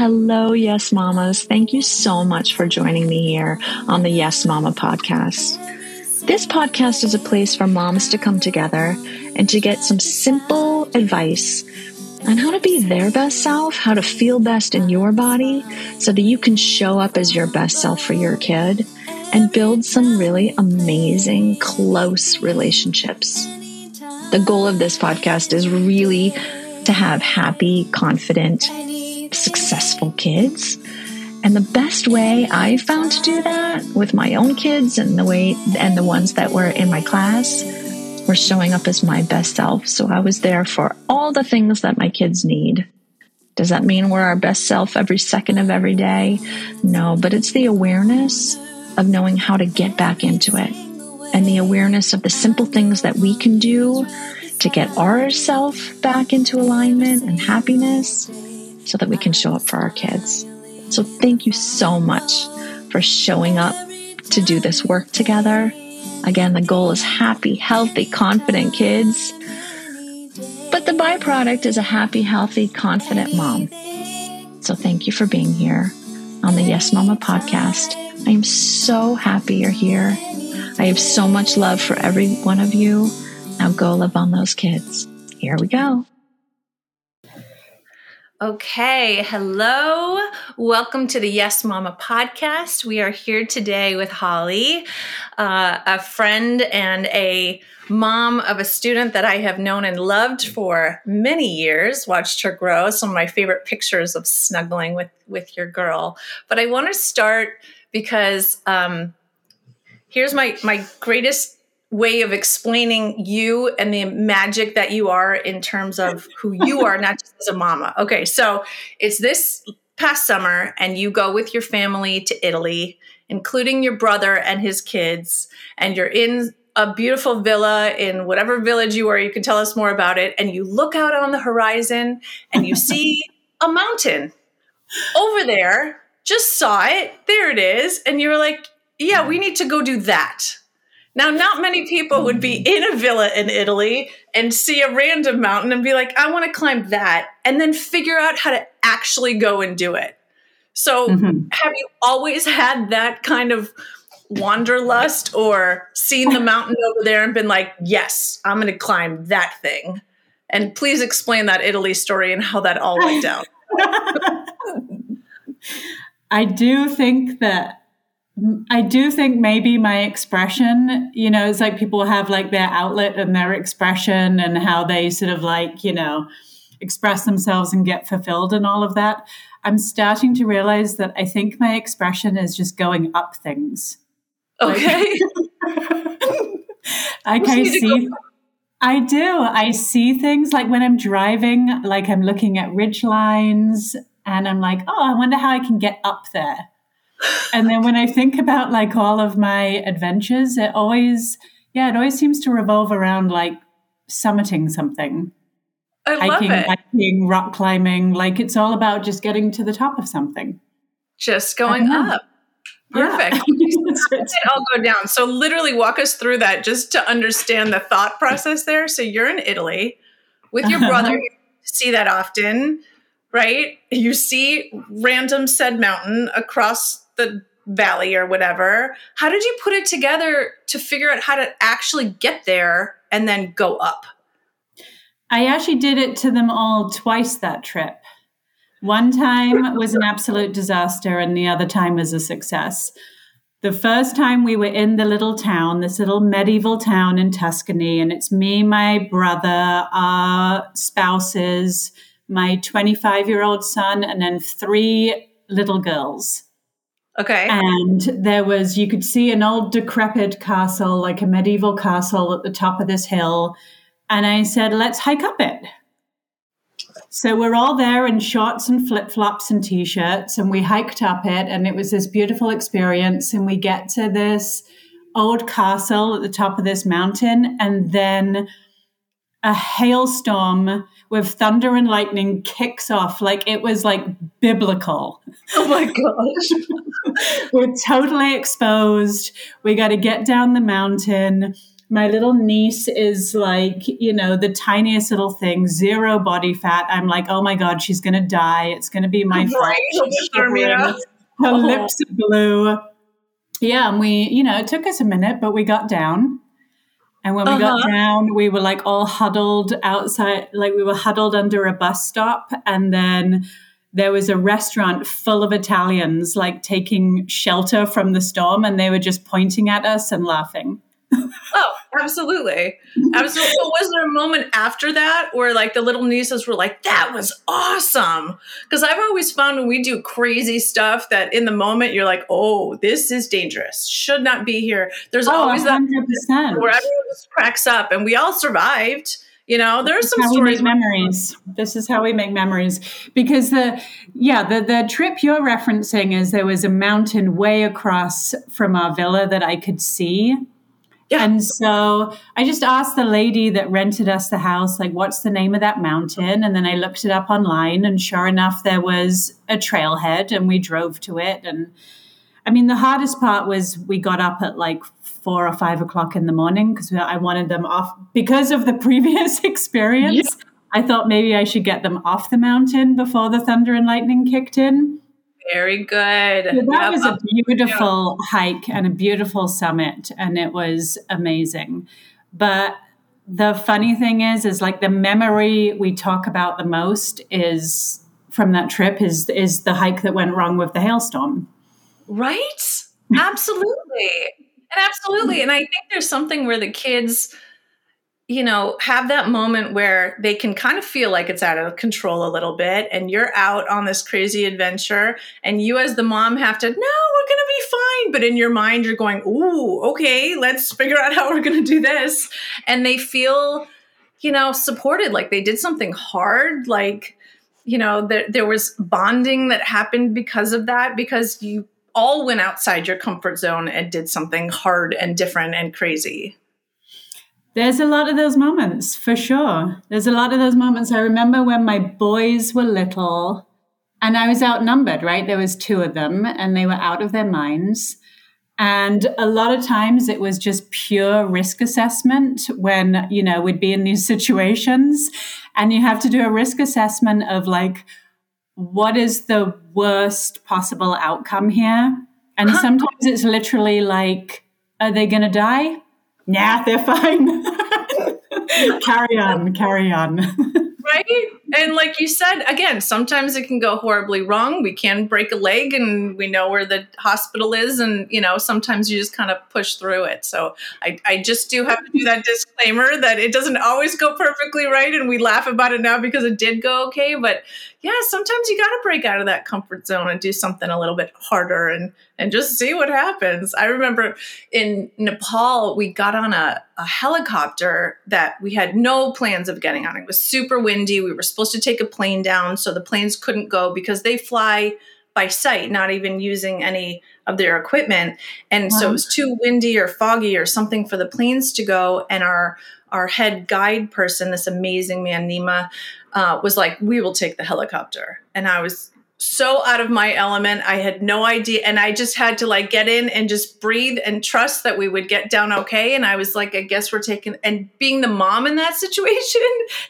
Hello, Yes Mamas. Thank you so much for joining me here on the Yes Mama podcast. This podcast is a place for moms to come together and to get some simple advice on how to be their best self, how to feel best in your body so that you can show up as your best self for your kid and build some really amazing, close relationships. The goal of this podcast is really to have happy, confident, successful kids. And the best way I found to do that with my own kids and the way and the ones that were in my class were showing up as my best self. So I was there for all the things that my kids need. Does that mean we're our best self every second of every day? No, but it's the awareness of knowing how to get back into it and the awareness of the simple things that we can do to get ourself back into alignment and happiness so that we can show up for our kids. So thank you so much for showing up to do this work together. Again, the goal is happy, healthy, confident kids. But the byproduct is a happy, healthy, confident mom. So thank you for being here on the Yes Mama podcast. I am so happy you're here. I have so much love for every one of you. Now go love on those kids. Here we go. Okay, hello. Welcome to the Yes Mama podcast. We are here today with Holly, uh, a friend and a mom of a student that I have known and loved for many years. Watched her grow. Some of my favorite pictures of snuggling with with your girl. But I want to start because um, here's my my greatest way of explaining you and the magic that you are in terms of who you are, not just as a mama. Okay, so it's this past summer, and you go with your family to Italy, including your brother and his kids, and you're in a beautiful villa in whatever village you are. You can tell us more about it. And you look out on the horizon and you see a mountain over there. Just saw it. There it is. And you're like, yeah, we need to go do that. Now, not many people would be in a villa in Italy and see a random mountain and be like, I want to climb that, and then figure out how to actually go and do it. So, mm-hmm. have you always had that kind of wanderlust or seen the mountain over there and been like, yes, I'm going to climb that thing? And please explain that Italy story and how that all went down. I do think that I do think maybe my expression, you know, it's like people have like their outlet and their expression and how they sort of like, you know, express themselves and get fulfilled and all of that. I'm starting to realize that I think my expression is just going up things. Okay. Like, I see. I do. I see things like when I'm driving, like I'm looking at ridge lines and I'm like, oh, I wonder how I can get up there and then when I think about like all of my adventures, it always, yeah, it always seems to revolve around like summiting something. I love hiking, it. hiking, rock climbing. Like it's all about just getting to the top of something. Just going up. Perfect. Yeah. I'll go down. So literally walk us through that just to understand the thought process there. So you're in Italy with your uh-huh. brother. You see that often, right? You see random said mountain across the valley or whatever. How did you put it together to figure out how to actually get there and then go up? I actually did it to them all twice that trip. One time was an absolute disaster, and the other time was a success. The first time we were in the little town, this little medieval town in Tuscany, and it's me, my brother, our spouses, my 25 year old son, and then three little girls. Okay. And there was, you could see an old decrepit castle, like a medieval castle at the top of this hill. And I said, let's hike up it. So we're all there in shorts and flip flops and t shirts, and we hiked up it, and it was this beautiful experience. And we get to this old castle at the top of this mountain, and then a hailstorm with thunder and lightning kicks off like it was like biblical. Oh my gosh. We're totally exposed. We got to get down the mountain. My little niece is like, you know, the tiniest little thing, zero body fat. I'm like, oh my God, she's going to die. It's going to be my fault. Shivering. Her oh. lips are blue. Yeah. And we, you know, it took us a minute, but we got down. And when we uh-huh. got down, we were like all huddled outside, like we were huddled under a bus stop. And then there was a restaurant full of Italians like taking shelter from the storm and they were just pointing at us and laughing. Oh, absolutely. Absolutely. So was there a moment after that where like the little nieces were like, that was awesome? Because I've always found when we do crazy stuff that in the moment you're like, oh, this is dangerous. Should not be here. There's oh, always 100%. that where everyone just cracks up and we all survived you know, there are some stories. memories. This is how we make memories because the yeah the the trip you're referencing is there was a mountain way across from our villa that I could see. Yeah. And so I just asked the lady that rented us the house, like, what's the name of that mountain? And then I looked it up online, and sure enough, there was a trailhead, and we drove to it. And I mean, the hardest part was we got up at like four or five o'clock in the morning because I wanted them off because of the previous experience. Yeah. I thought maybe I should get them off the mountain before the thunder and lightning kicked in. Very good. So that yep. was a beautiful yeah. hike and a beautiful summit, and it was amazing. But the funny thing is, is like the memory we talk about the most is from that trip is is the hike that went wrong with the hailstorm. Right? Absolutely. And absolutely. And I think there's something where the kids, you know, have that moment where they can kind of feel like it's out of control a little bit and you're out on this crazy adventure and you as the mom have to, no, we're going to be fine. But in your mind, you're going, ooh, okay, let's figure out how we're going to do this. And they feel, you know, supported, like they did something hard, like, you know, there, there was bonding that happened because of that, because you all went outside your comfort zone and did something hard and different and crazy. There's a lot of those moments for sure. There's a lot of those moments. I remember when my boys were little and I was outnumbered, right? There was two of them and they were out of their minds. And a lot of times it was just pure risk assessment when, you know, we'd be in these situations and you have to do a risk assessment of like, what is the worst possible outcome here? And sometimes it's literally like, are they going to die? Nah, they're fine. carry on, carry on. right? And like you said, again, sometimes it can go horribly wrong. We can break a leg and we know where the hospital is. And, you know, sometimes you just kind of push through it. So I, I just do have to do that disclaimer that it doesn't always go perfectly right. And we laugh about it now because it did go okay. But yeah, sometimes you got to break out of that comfort zone and do something a little bit harder and and just see what happens. I remember in Nepal, we got on a, a helicopter that we had no plans of getting on. It was super windy. We were supposed to take a plane down, so the planes couldn't go because they fly by sight, not even using any of their equipment. And wow. so it was too windy or foggy or something for the planes to go. And our our head guide person, this amazing man, Nima, uh, was like, "We will take the helicopter." And I was so out of my element. I had no idea. And I just had to like get in and just breathe and trust that we would get down okay. And I was like, I guess we're taking, and being the mom in that situation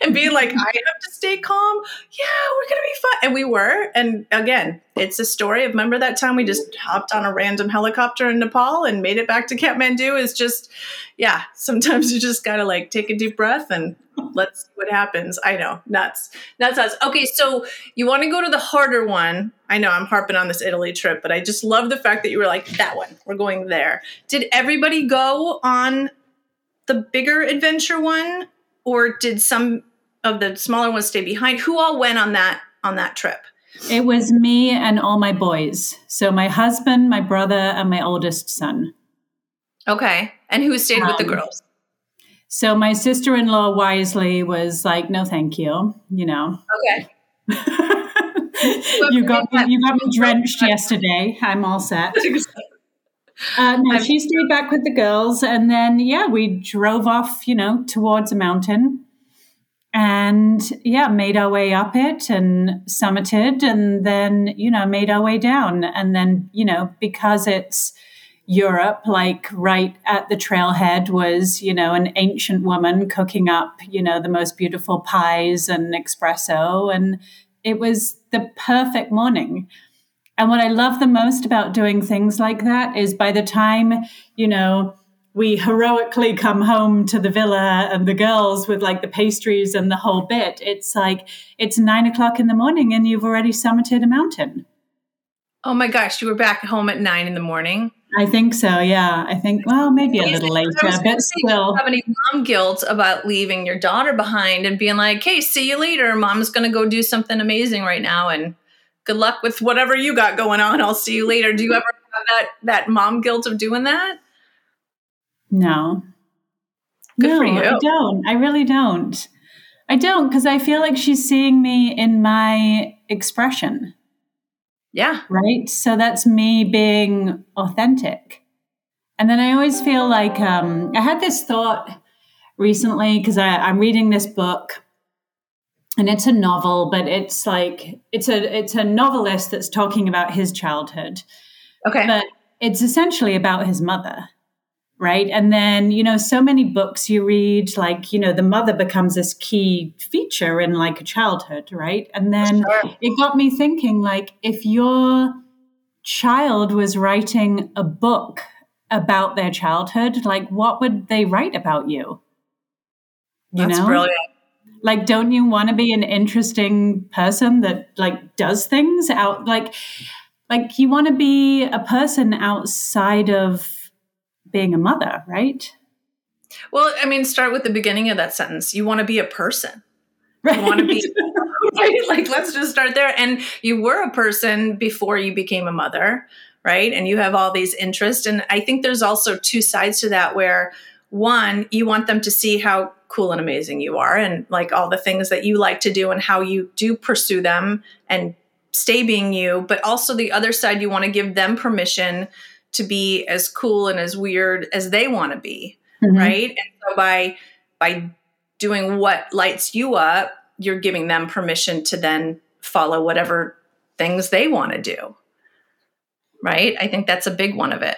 and being like, I have to stay calm. Yeah, we're going to be fine. And we were. And again, it's a story of remember that time we just hopped on a random helicopter in Nepal and made it back to Kathmandu is just, yeah, sometimes you just got to like take a deep breath and let's see what happens. I know, nuts, nuts, nuts. Okay, so you want to go to the harder one. I know I'm harping on this Italy trip, but I just love the fact that you were like, that one, we're going there. Did everybody go on the bigger adventure one, or did some of the smaller ones stay behind? Who all went on that on that trip? It was me and all my boys. So my husband, my brother, and my oldest son. Okay. And who stayed um, with the um, girls? So my sister in law wisely was like, no, thank you, you know. Okay. you got me, you got me drenched yesterday. I'm all set. Uh, no, she stayed back with the girls, and then yeah, we drove off, you know, towards a mountain, and yeah, made our way up it and summited, and then you know made our way down, and then you know because it's Europe, like right at the trailhead was, you know, an ancient woman cooking up, you know, the most beautiful pies and espresso. And it was the perfect morning. And what I love the most about doing things like that is by the time, you know, we heroically come home to the villa and the girls with like the pastries and the whole bit, it's like it's nine o'clock in the morning and you've already summited a mountain. Oh my gosh, you were back home at nine in the morning. I think so. Yeah, I think. Well, maybe a little later, but still. Have any mom guilt about leaving your daughter behind and being like, "Hey, see you later. Mom's going to go do something amazing right now, and good luck with whatever you got going on. I'll see you later." Do you ever have that that mom guilt of doing that? No. Good no, for you. I don't. I really don't. I don't because I feel like she's seeing me in my expression. Yeah. Right. So that's me being authentic. And then I always feel like um, I had this thought recently because I'm reading this book and it's a novel, but it's like it's a it's a novelist that's talking about his childhood. Okay. But it's essentially about his mother right? And then, you know, so many books you read, like, you know, the mother becomes this key feature in like a childhood, right? And then Sure. it got me thinking, like, if your child was writing a book about their childhood, like, what would they write about you? You That's know? brilliant. Like, don't you want to be an interesting person that like does things out like like you want to be a person outside of being a mother, right? Well, I mean, start with the beginning of that sentence. You want to be a person. Right. You want to be right? Like, let's just start there. And you were a person before you became a mother, right? And you have all these interests. And I think there's also two sides to that where one, you want them to see how cool and amazing you are and like all the things that you like to do and how you do pursue them and stay being you. But also the other side, you want to give them permission to be as cool and as weird as they want to be Mhm. right and so by by doing what lights you up you're giving them permission to then follow whatever things they want to do right i think that's a big one of it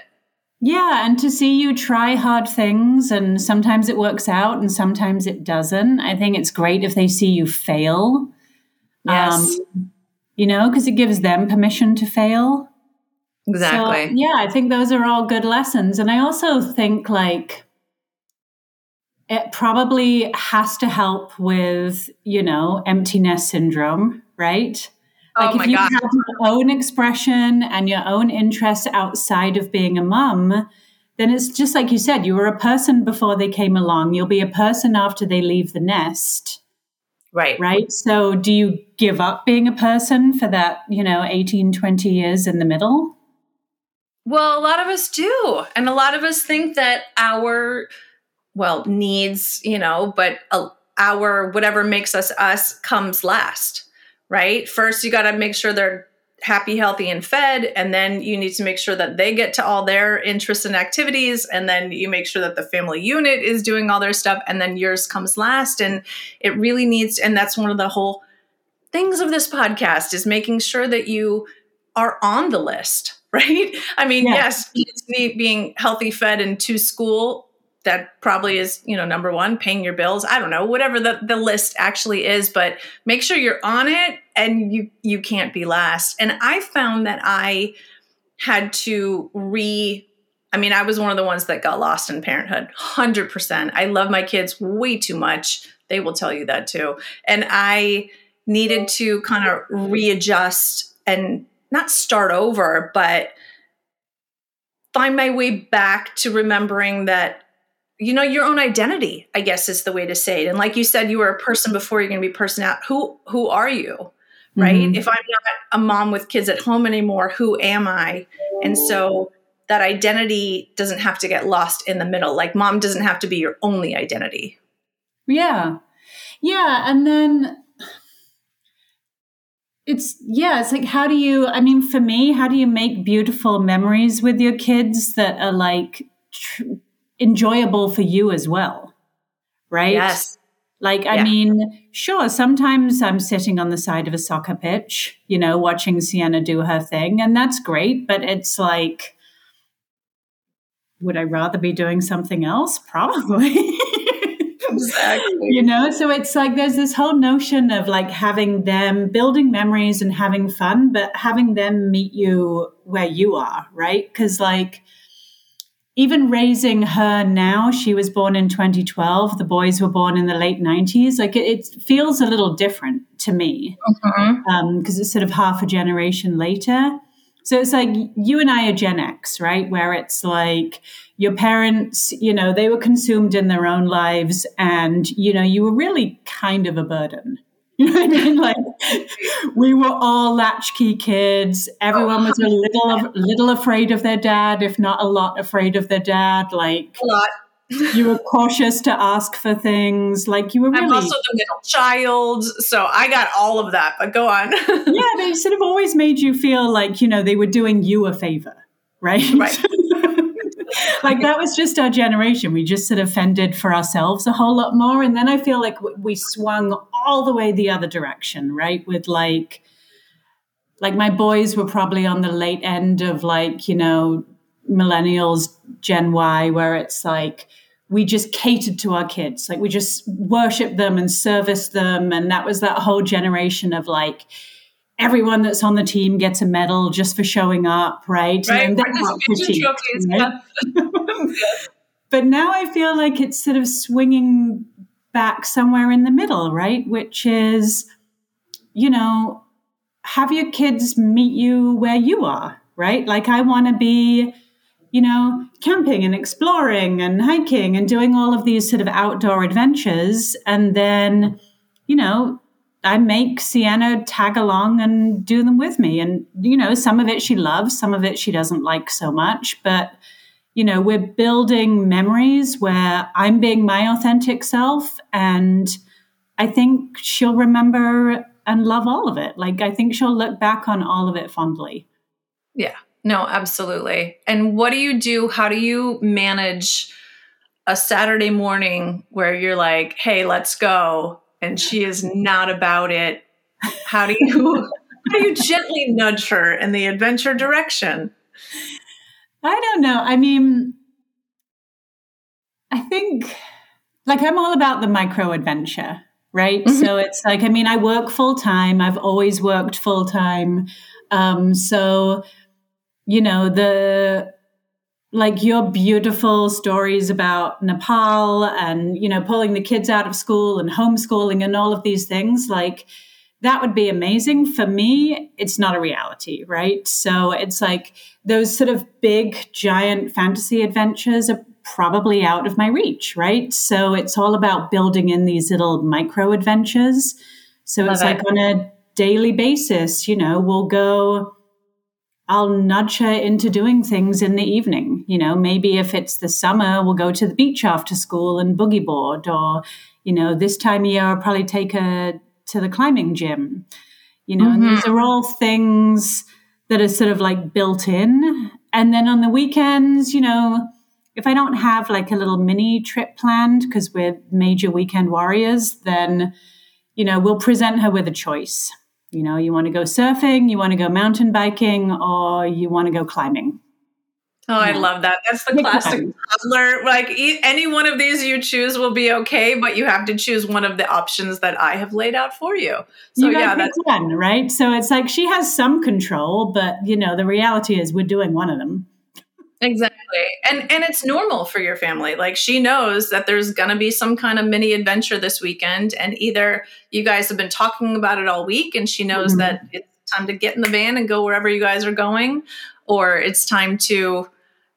Yeah, and to see you try hard things and sometimes it works out and sometimes it doesn't. I think it's great if they see you fail. yes Um, you know, because it gives them permission to fail. Exactly So, yeah, I think those are all good lessons. And I also think like it probably has to help with, you know, empty nest syndrome, right? oh Like if you god have your own expression and your own interests outside of being a mum, then it's just like you said, you were a person before they came along. You'll be a person after they leave the nest, right right? So do you give up being a person for that, you know, 18, 20 years in the middle? Well, a lot of us do. And a lot of us think that our, well, needs, you know, but our whatever makes us us comes last, right? First, you got to make sure they're happy, healthy, and fed. And then you need to make sure that they get to all their interests and activities. And then you make sure that the family unit is doing all their stuff. And then yours comes last. And it really needs, and that's one of the whole things of this podcast is making sure that you are on the list, right? I mean, Yeah. yes, kids need being healthy, fed, and to school. That probably is, you know, number one, paying your bills. I don't know, whatever the, the list actually is, but make sure you're on it and you you can't be last. And I found that I had to re I mean, I was one of the ones that got lost in parenthood. 100%. I love my kids way too much. They will tell you that too. And I needed to kind of readjust and not start over, but find my way back to remembering that you know your own identity i guess is the way to say it and like you said you were a person before you're going to be a person out who who are you right Mhm. if i'm not a mom with kids at home anymore who am i and so that identity doesn't have to get lost in the middle like mom doesn't have to be your only identity Yeah. Yeah. And then it's, yeah, it's like, how do you, I mean, for me, how do you make beautiful memories with your kids that are like tr- enjoyable for you as well? Right? yes Like, I mean, sure, sometimes I'm sitting on the side of a soccer pitch, you know, watching Sienna do her thing, and that's great, but it's like, would I rather be doing something else? Probably. Exactly. You know, so it's like there's this whole notion of like having them building memories and having fun, but having them meet you where you are, right? Because like even raising her now, she was born in 2012. The boys were born in the late 90s. Like it, it feels a little different to me because mm-hmm. um, it's sort of half a generation later. So it's like you and I are Gen X, right? Where it's like your parents, you know, they were consumed in their own lives and, you know, you were really kind of a burden. You know what I mean? Like we were all latchkey kids. Everyone was a little little afraid of their dad, if not a lot afraid of their dad. Like a lot. you were cautious to ask for things. Like you were really. I'm also the middle child, so I got all of that. But go on. yeah, they sort of always made you feel like you know they were doing you a favor, right? Right. like that was just our generation. We just sort of fended for ourselves a whole lot more. And then I feel like we swung all the way the other direction, right? With like, like my boys were probably on the late end of like, you know, millennials, Gen Y, where it's like, we just catered to our kids. Like we just worshiped them and serviced them. And that was that whole generation of like, everyone that's on the team gets a medal just for showing up, right? Right. And trophies, right? but now I feel like it's sort of swinging back somewhere in the middle, right? Which is, you know, have your kids meet you where you are, right? Like I want to be, you know, camping and exploring and hiking and doing all of these sort of outdoor adventures. And then, you know, I make Sienna tag along and do them with me. And, you know, some of it she loves, some of it she doesn't like so much. But, you know, we're building memories where I'm being my authentic self. And I think she'll remember and love all of it. Like, I think she'll look back on all of it fondly. Yeah, no, absolutely. And what do you do? How do you manage a Saturday morning where you're like, hey, let's go? And she is not about it. How do you how do you gently nudge her in the adventure direction? I don't know. I mean, I think like I'm all about the micro adventure, right? Mm-hmm. So it's like I mean, I work full time. I've always worked full time. Um, so you know the like your beautiful stories about Nepal and, you know, pulling the kids out of school and homeschooling and all of these things, like that would be amazing. For me, it's not a reality, right? So it's like those sort of big, giant fantasy adventures are probably out of my reach, right? So it's all about building in these little micro adventures. So Love it's it. like on a daily basis, you know, we'll go I'll nudge her into doing things in the evening. You know, maybe if it's the summer, we'll go to the beach after school and boogie board, or, you know, this time of year, I'll probably take her to the climbing gym. You know, mm-hmm. these are all things that are sort of like built in. And then on the weekends, you know, if I don't have like a little mini trip planned because we're major weekend warriors, then, you know, we'll present her with a choice you know, you want to go surfing, you want to go mountain biking, or you want to go climbing. Oh, I love that. That's the classic toddler. Like any one of these you choose will be okay, but you have to choose one of the options that I have laid out for you. So you yeah, that's one, right? So it's like she has some control, but you know, the reality is we're doing one of them. Exactly. And and it's normal for your family. Like she knows that there's going to be some kind of mini adventure this weekend and either you guys have been talking about it all week and she knows mm-hmm. that it's time to get in the van and go wherever you guys are going or it's time to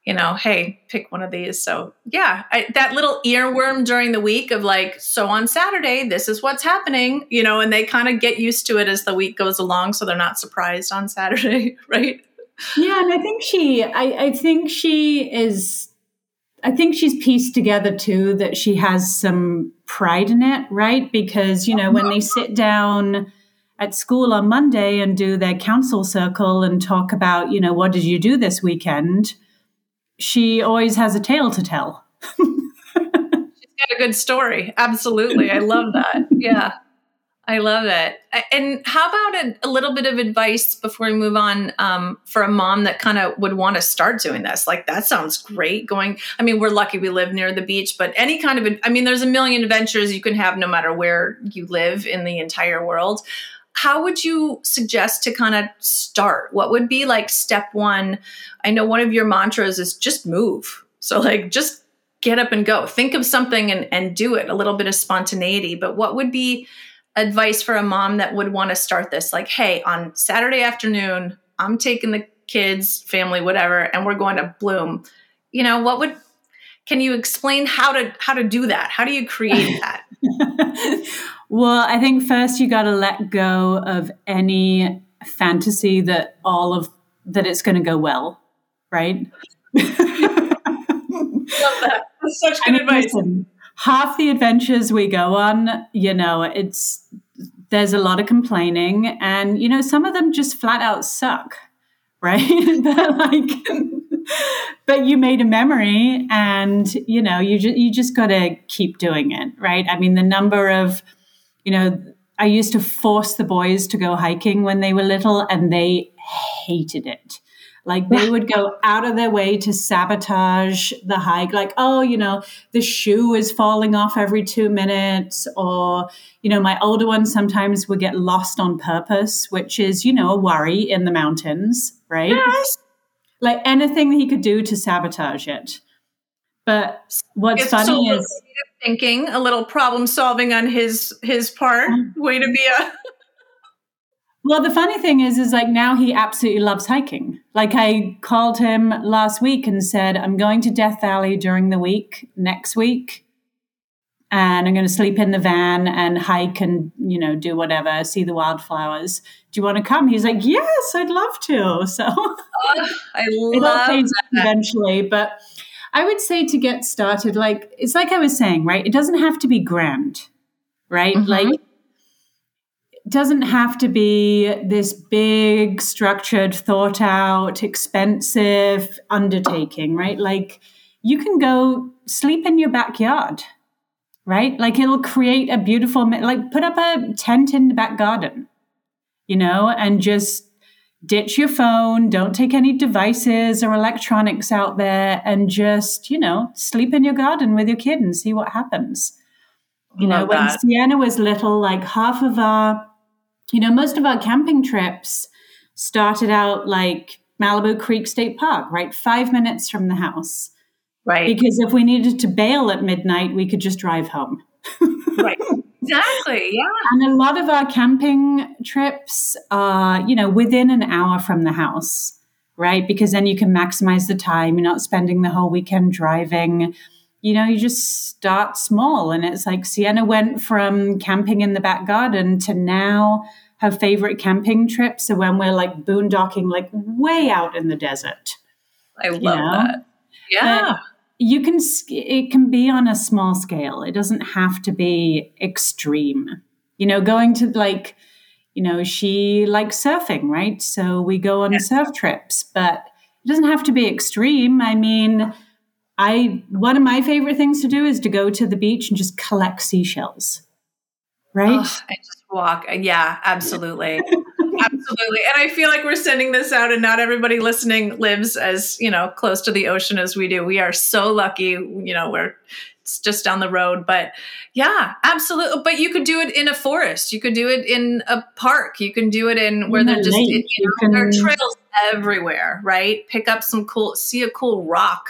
you know, hey, pick one of these. So, yeah, I, that little earworm during the week of like, so on Saturday, this is what's happening, you know, and they kind of get used to it as the week goes along. So they're not surprised on Saturday, right? Yeah, and I think she, I, I think she is, I think she's pieced together too that she has some pride in it, right? Because, you know, when they uh-huh. sit down at school on Monday and do their council circle and talk about, you know, what did you do this weekend? She always has a tale to tell. she's got a good story. Absolutely. I love that. Yeah. I love it. And how about a, a, little bit of advice before we move on um, for a mom that kind of would want to start doing this? Like, that sounds great. Going, I mean, we're lucky we live near the beach, but any kind of, I mean, there's a million adventures you can have no matter where you live in the entire world. How would you suggest to kind of start? What would be like step one? I know one of your mantras is just move. So, like, just get up and go. Think of something and, and do it, a little bit of spontaneity. But what would be, advice for a mom that would want to start this like hey on saturday afternoon i'm taking the kids family whatever and we're going to bloom. You know what would can you explain how to how to do that? How do you create that? Well i think first you got to let go of any fantasy that all of that it's going to go well right? Love that. That's such good advice. listen, half the adventures we go on, you know, it's there's a lot of complaining, and you know, some of them just flat out suck, right? but like, but you made a memory, and you know, you just you just got to keep doing it, right? I mean, the number of, you know. I used to force the boys to go hiking when they were little, and they hated it. Like they would go out of their way to sabotage the hike. Like, oh, you know, the shoe is falling off every two minutes. Or, you know, my older one sometimes would get lost on purpose, which is, you know, a worry in the mountains, right? Yes. Like anything he could do to sabotage it. But what's it's funny so is thinking, a little problem solving on his his part. Mm-hmm. Way to be a well, the funny thing is, is like now he absolutely loves hiking. Like I called him last week and said, I'm going to Death Valley during the week next week. And I'm going to sleep in the van and hike and, you know, do whatever, see the wildflowers. Do you want to come? He's like, yes, I'd love to. So oh, I love it eventually. But I would say to get started, like, it's like I was saying, right? It doesn't have to be grand, right? Mm-hmm. Like, doesn't have to be this big, structured, thought out, expensive undertaking, right? Like you can go sleep in your backyard, right? Like it'll create a beautiful, like put up a tent in the back garden, you know, and just ditch your phone, don't take any devices or electronics out there, and just, you know, sleep in your garden with your kid and see what happens. You Love know, when that. Sienna was little, like half of our you know, most of our camping trips started out like Malibu Creek State Park, right? Five minutes from the house. Right. Because if we needed to bail at midnight, we could just drive home. right. Exactly. Yeah. And a lot of our camping trips are, you know, within an hour from the house, right? Because then you can maximize the time. You're not spending the whole weekend driving you know, you just start small. And it's like Sienna went from camping in the back garden to now her favorite camping trips are when we're like boondocking, like way out in the desert. I love you know? that. Yeah. But you can, it can be on a small scale. It doesn't have to be extreme. You know, going to like, you know, she likes surfing, right? So we go on surf trips, but it doesn't have to be extreme. I mean, I one of my favorite things to do is to go to the beach and just collect seashells. Right? Oh, I just walk. Uh, yeah, absolutely. absolutely. And I feel like we're sending this out and not everybody listening lives as, you know, close to the ocean as we do. We are so lucky, you know, we're it's just down the road, but yeah, absolutely. But you could do it in a forest. You could do it in a park. You can do it in where they're just, you know, can... there are trails everywhere, right? Pick up some cool, see a cool rock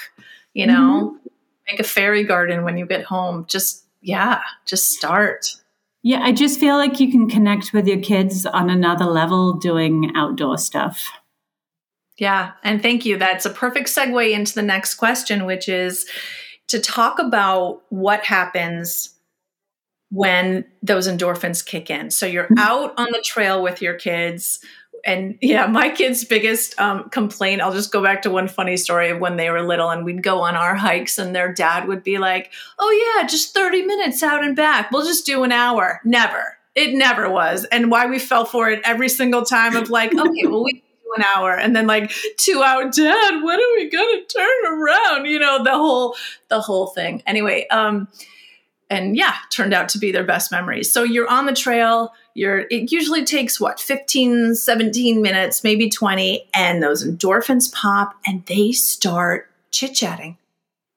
you know mm-hmm. make a fairy garden when you get home just yeah just start yeah i just feel like you can connect with your kids on another level doing outdoor stuff yeah and thank you that's a perfect segue into the next question which is to talk about what happens when those endorphins kick in. So you're mm-hmm. out on the trail with your kids and yeah, my kids' biggest um, complaint, I'll just go back to one funny story of when they were little and we'd go on our hikes and their dad would be like, oh, yeah, just 30 minutes out and back. We'll just do an hour. Never. It never was. And why we fell for it every single time of like, okay, well, we do an hour and then like two hour dad when are we gonna turn around you know the whole the whole thing anyway um and yeah, turned out to be their best memories. So you're on the trail, you're it usually takes what 15, 17 minutes, maybe 20, and those endorphins pop and they start chit-chatting.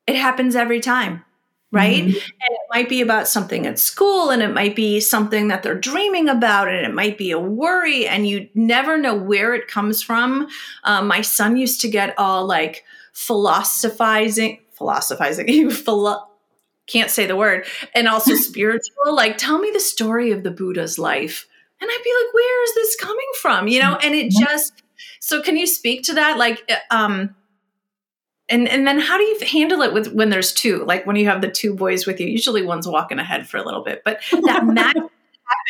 It happens every time right? Mm-hmm. And it might be about something at school, and it might be something that they're dreaming about, and it might be a worry, and you never know where it comes from. Um, my son used to get all like philosophizing, philosophizing, you philo- can't say the word, and also spiritual. Like, tell me the story of the Buddha's life. And I'd be like, where is this coming from? You know, and it mm-hmm. just, so can you speak to that? Like, um, and and then how do you handle it with when there's two like when you have the two boys with you usually one's walking ahead for a little bit but that magic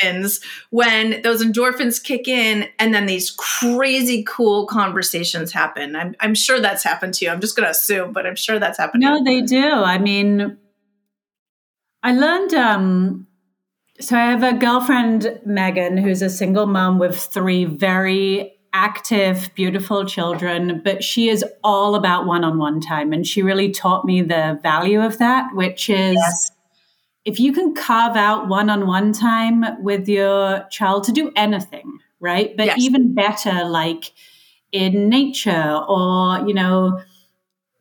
happens when those endorphins kick in and then these crazy cool conversations happen i'm, I'm sure that's happened to you i'm just going to assume but i'm sure that's happened no they do i mean i learned um so i have a girlfriend megan who's a single mom with three very active, beautiful children, but she is all about one on one time. And she really taught me the value of that, which is yes. if you can carve out one on one time with your child to do anything, right? But yes. even better, like in nature or, you know,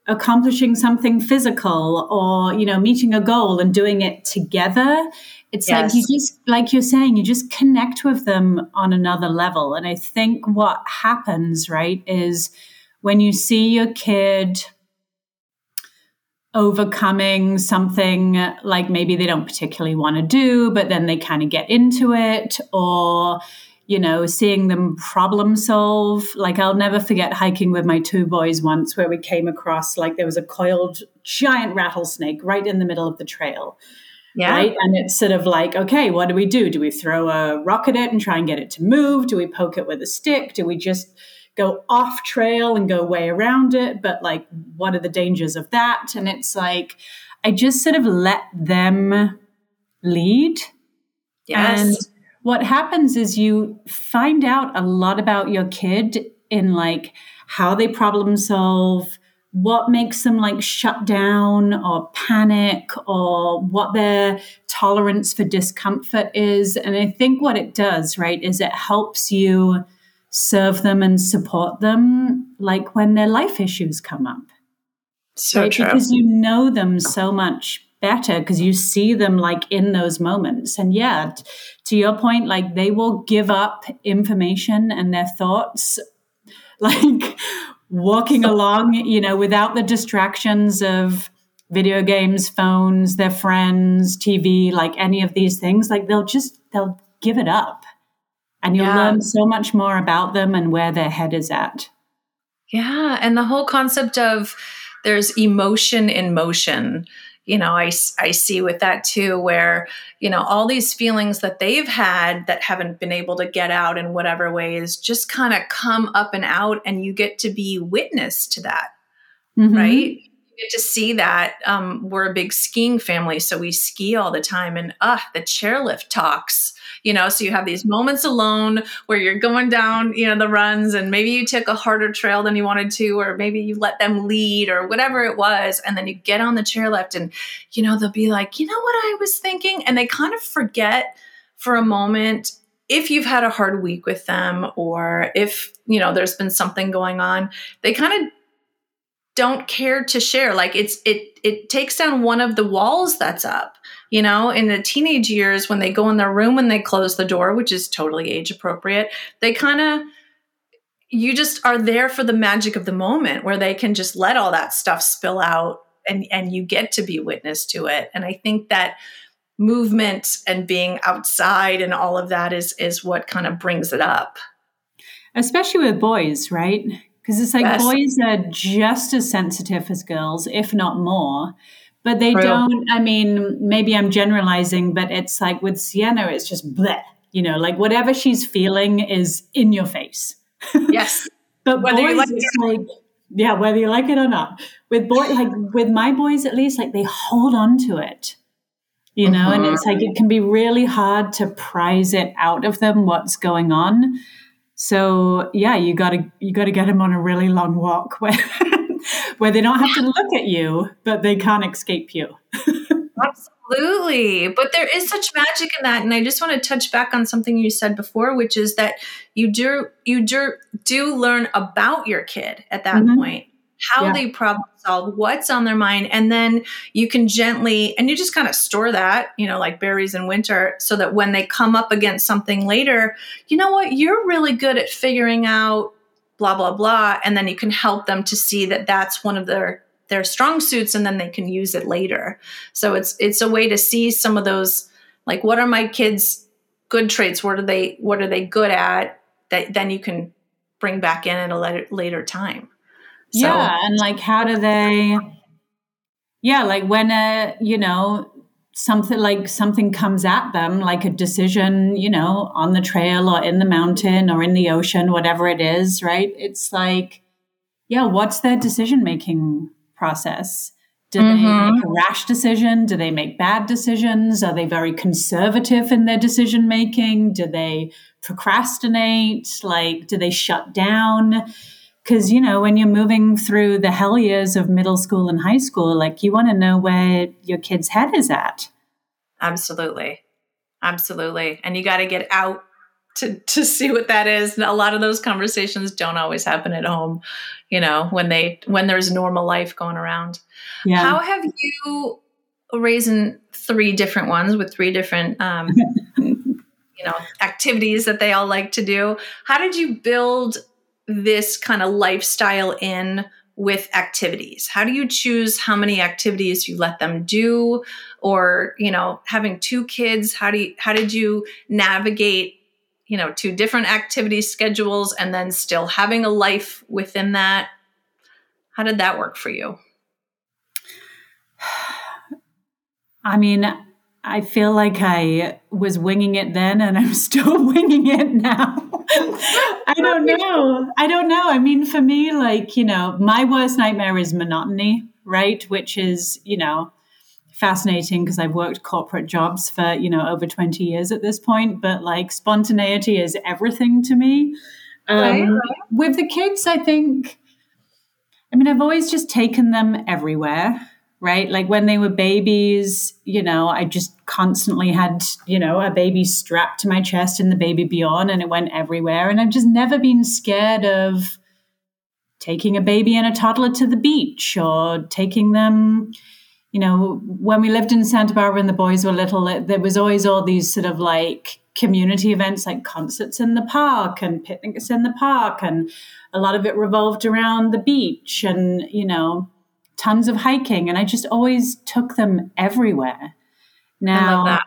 accomplishing something physical or you know meeting a goal and doing it together it's yes. like you just like you're saying you just connect with them on another level and i think what happens right is when you see your kid overcoming something like maybe they don't particularly want to do but then they kind of get into it or you know, seeing them problem solve. Like I'll never forget hiking with my two boys once where we came across like there was a coiled giant rattlesnake right in the middle of the trail. Yeah. Right. And it's sort of like, okay, what do we do? Do we throw a rock at it and try and get it to move? Do we poke it with a stick? Do we just go off trail and go way around it? But like, what are the dangers of that? And it's like, I just sort of let them lead. Yes. And what happens is you find out a lot about your kid in like how they problem solve, what makes them like shut down or panic or what their tolerance for discomfort is. And I think what it does, right, is it helps you serve them and support them like when their life issues come up. So right? true. Because you know them so much better because you see them like in those moments. And yeah, to your point, like they will give up information and their thoughts, like walking along, you know, without the distractions of video games, phones, their friends, TV, like any of these things. Like they'll just, they'll give it up. And you'll yeah. learn so much more about them and where their head is at. Yeah. And the whole concept of there's emotion in motion you know I, I see with that too where you know all these feelings that they've had that haven't been able to get out in whatever ways just kind of come up and out and you get to be witness to that mm-hmm. right get to see that. Um, we're a big skiing family, so we ski all the time. And uh, the chairlift talks, you know, so you have these moments alone where you're going down, you know, the runs, and maybe you took a harder trail than you wanted to, or maybe you let them lead, or whatever it was. And then you get on the chairlift, and, you know, they'll be like, you know what I was thinking? And they kind of forget for a moment if you've had a hard week with them or if you know there's been something going on they kind of don't care to share like it's it it takes down one of the walls that's up you know in the teenage years when they go in their room and they close the door which is totally age appropriate they kind of you just are there for the magic of the moment where they can just let all that stuff spill out and and you get to be witness to it and i think that movement and being outside and all of that is is what kind of brings it up especially with boys right because it's like yes. boys are just as sensitive as girls, if not more. But they Real. don't, I mean, maybe I'm generalizing, but it's like with Sienna, it's just bleh, you know, like whatever she's feeling is in your face. Yes. but whether boys, like it's like, yeah, whether you like it or not. With boy, like with my boys, at least, like they hold on to it, you know, and it's like mm-hmm. it can be really hard to prize it out of them what's going on. So yeah, you gotta you gotta get them on a really long walk where where they don't have to look at you, but they can't escape you. Absolutely. But there is such magic in that. And I just want to touch back on something you said before, which is that you do you do do learn about your kid at that mm-hmm. point, how yeah. they problem solve, what's on their mind, and then you can gently and you just kind of store that, you know, like berries in winter, so that when they come up against something later, you know what, you're really good at figuring out blah blah blah, and then you can help them to see that that's one of their their strong suits and then they can use it later. So it's it's a way to see some of those like what are my kids good traits? What are they what are they good at that then you can bring back in at a later, later time. So, yeah, and like how do they Yeah, like when a, you know, something like something comes at them like a decision you know on the trail or in the mountain or in the ocean whatever it is right it's like yeah what's their decision making process? Do mm-hmm. they make a rash decision? Do they make bad decisions? Are they very conservative in their decision making? Do they procrastinate? Like, do they shut down? Because, you know, when you're moving through the hell years of middle school and high school, like, you want to know where your kid's head is at. Absolutely. Absolutely. And you got to get out to to see what that is. a lot of those conversations don't always happen at home, you know, when they when there's normal life going around. Yeah. How have you raising three different ones with three different um, you know activities that they all like to do? How did you build this kind of lifestyle in with activities? How do you choose how many activities you let them do? Or you know having two kids how do you how did you navigate you know two different activity schedules and then still having a life within that? How did that work for you? I mean i feel like i was winging it then and i'm still winging it now. I don't know. I don't know. I mean for me like you know my worst nightmare is monotony right? Which is you know fascinating because I've worked corporate jobs for, you know, over 20 years at this point, but like spontaneity is everything to me. Um, right, right. With the kids, I think, I mean, I've always just taken them everywhere, right? Like when they were babies, you know, I just constantly had, you know, a baby strapped to my chest and the BabyBjörn and it went everywhere. And I've just never been scared of taking a baby and a toddler to the beach or taking them, you know, when we lived in Santa Barbara and the boys were little, there was always all these sort of like community events like concerts in the park and picnics in the park. And a lot of it revolved around the beach and, you know, tons of hiking. And I just always took them everywhere. Now,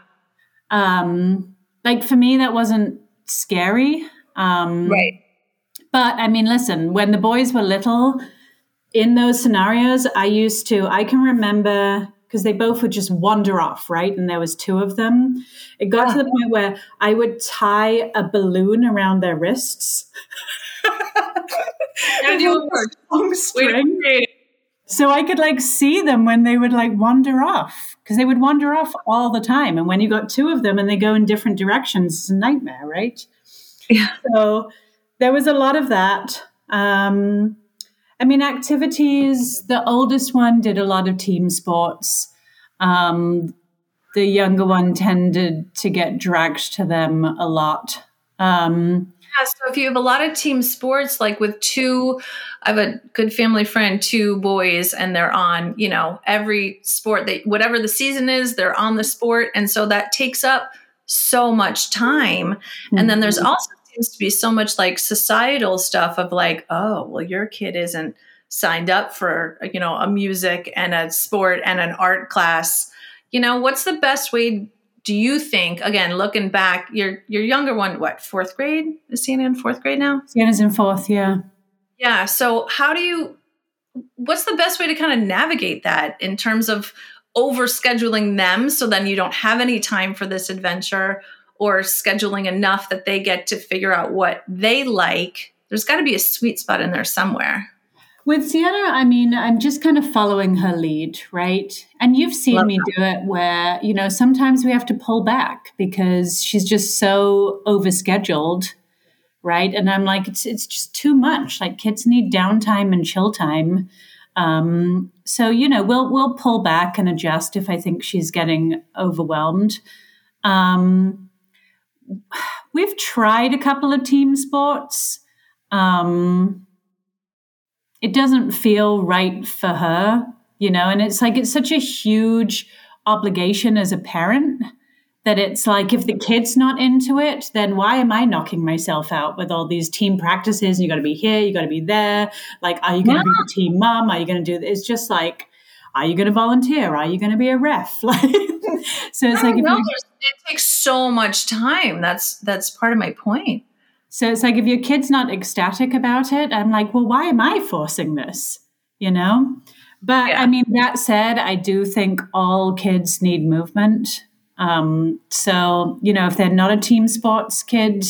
um, like for me, that wasn't scary. Um, right. But I mean, listen, when the boys were little, in those scenarios, I used to, I can remember because they both would just wander off, right? And there was two of them. It got yeah. to the point where I would tie a balloon around their wrists. and you were a long string. So I could like see them when they would like wander off because they would wander off all the time. And when you got two of them and they go in different directions, it's a nightmare, right? Yeah. So there was a lot of that. Um, I mean, activities, the oldest one did a lot of team sports. Um, the younger one tended to get dragged to them a lot. Um, so if you have a lot of team sports, like with two, I have a good family friend, two boys, and they're on, you know, every sport that whatever the season is, they're on the sport. And so that takes up so much time. Mm-hmm. And then there's mm-hmm. also seems to be so much like societal stuff of like, oh, well, your kid isn't signed up for, you know, a music and a sport and an art class. You know, what's the best way do you think again looking back your your younger one what fourth grade is sienna in fourth grade now sienna's in fourth yeah yeah so how do you what's the best way to kind of navigate that in terms of over scheduling them so then you don't have any time for this adventure or scheduling enough that they get to figure out what they like. There's got to be a sweet spot in there somewhere. With Sienna, I mean, I'm just kind of following her lead, right? And you've seen Love me that. do it where, you know, sometimes we have to pull back because she's just so overscheduled, right? And I'm like, it's it's just too much. Like kids need downtime and chill time. Um, so you know, we'll we'll pull back and adjust if I think she's getting overwhelmed. Um, we've tried a couple of team sports. Um, it doesn't feel right for her, you know, and it's like it's such a huge obligation as a parent that it's like if the kid's not into it, then why am I knocking myself out with all these team practices? And you got to be here, you got to be there. Like, are you going to yeah. be the team mom? Are you going to do? this? It's just like, are you going to volunteer? Are you going to be a ref? Like, so it's like know, it takes so much time. That's that's part of my point. So it's like if your kid's not ecstatic about it, I'm like, well, why am I forcing this? You know. But yeah. I mean, that said, I do think all kids need movement. Um, so, you know, if they're not a team sports kid,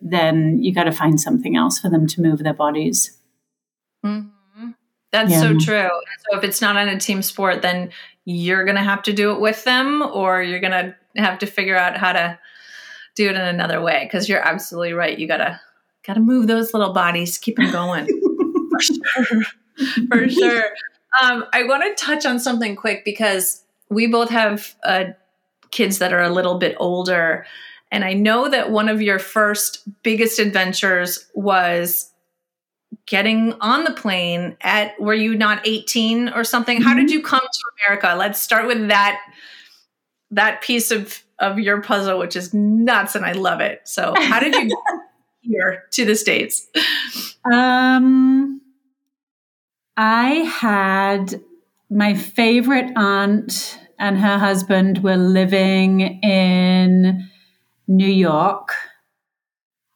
then you got to find something else for them to move their bodies. Mm-hmm. That's yeah. so true. So, if it's not on a team sport, then you're going to have to do it with them, or you're going to have to figure out how to do it in another way. Because you're absolutely right. You gotta gotta move those little bodies, keep them going. For sure. For sure. Um, I want to touch on something quick because we both have uh, kids that are a little bit older. And I know that one of your first biggest adventures was getting on the plane at were you not 18 or something mm-hmm. how did mm-hmm. you come to america let's start with that that piece of of your puzzle which is nuts and i love it so how did you get here to the states um I had my favorite aunt and her husband were living in New York.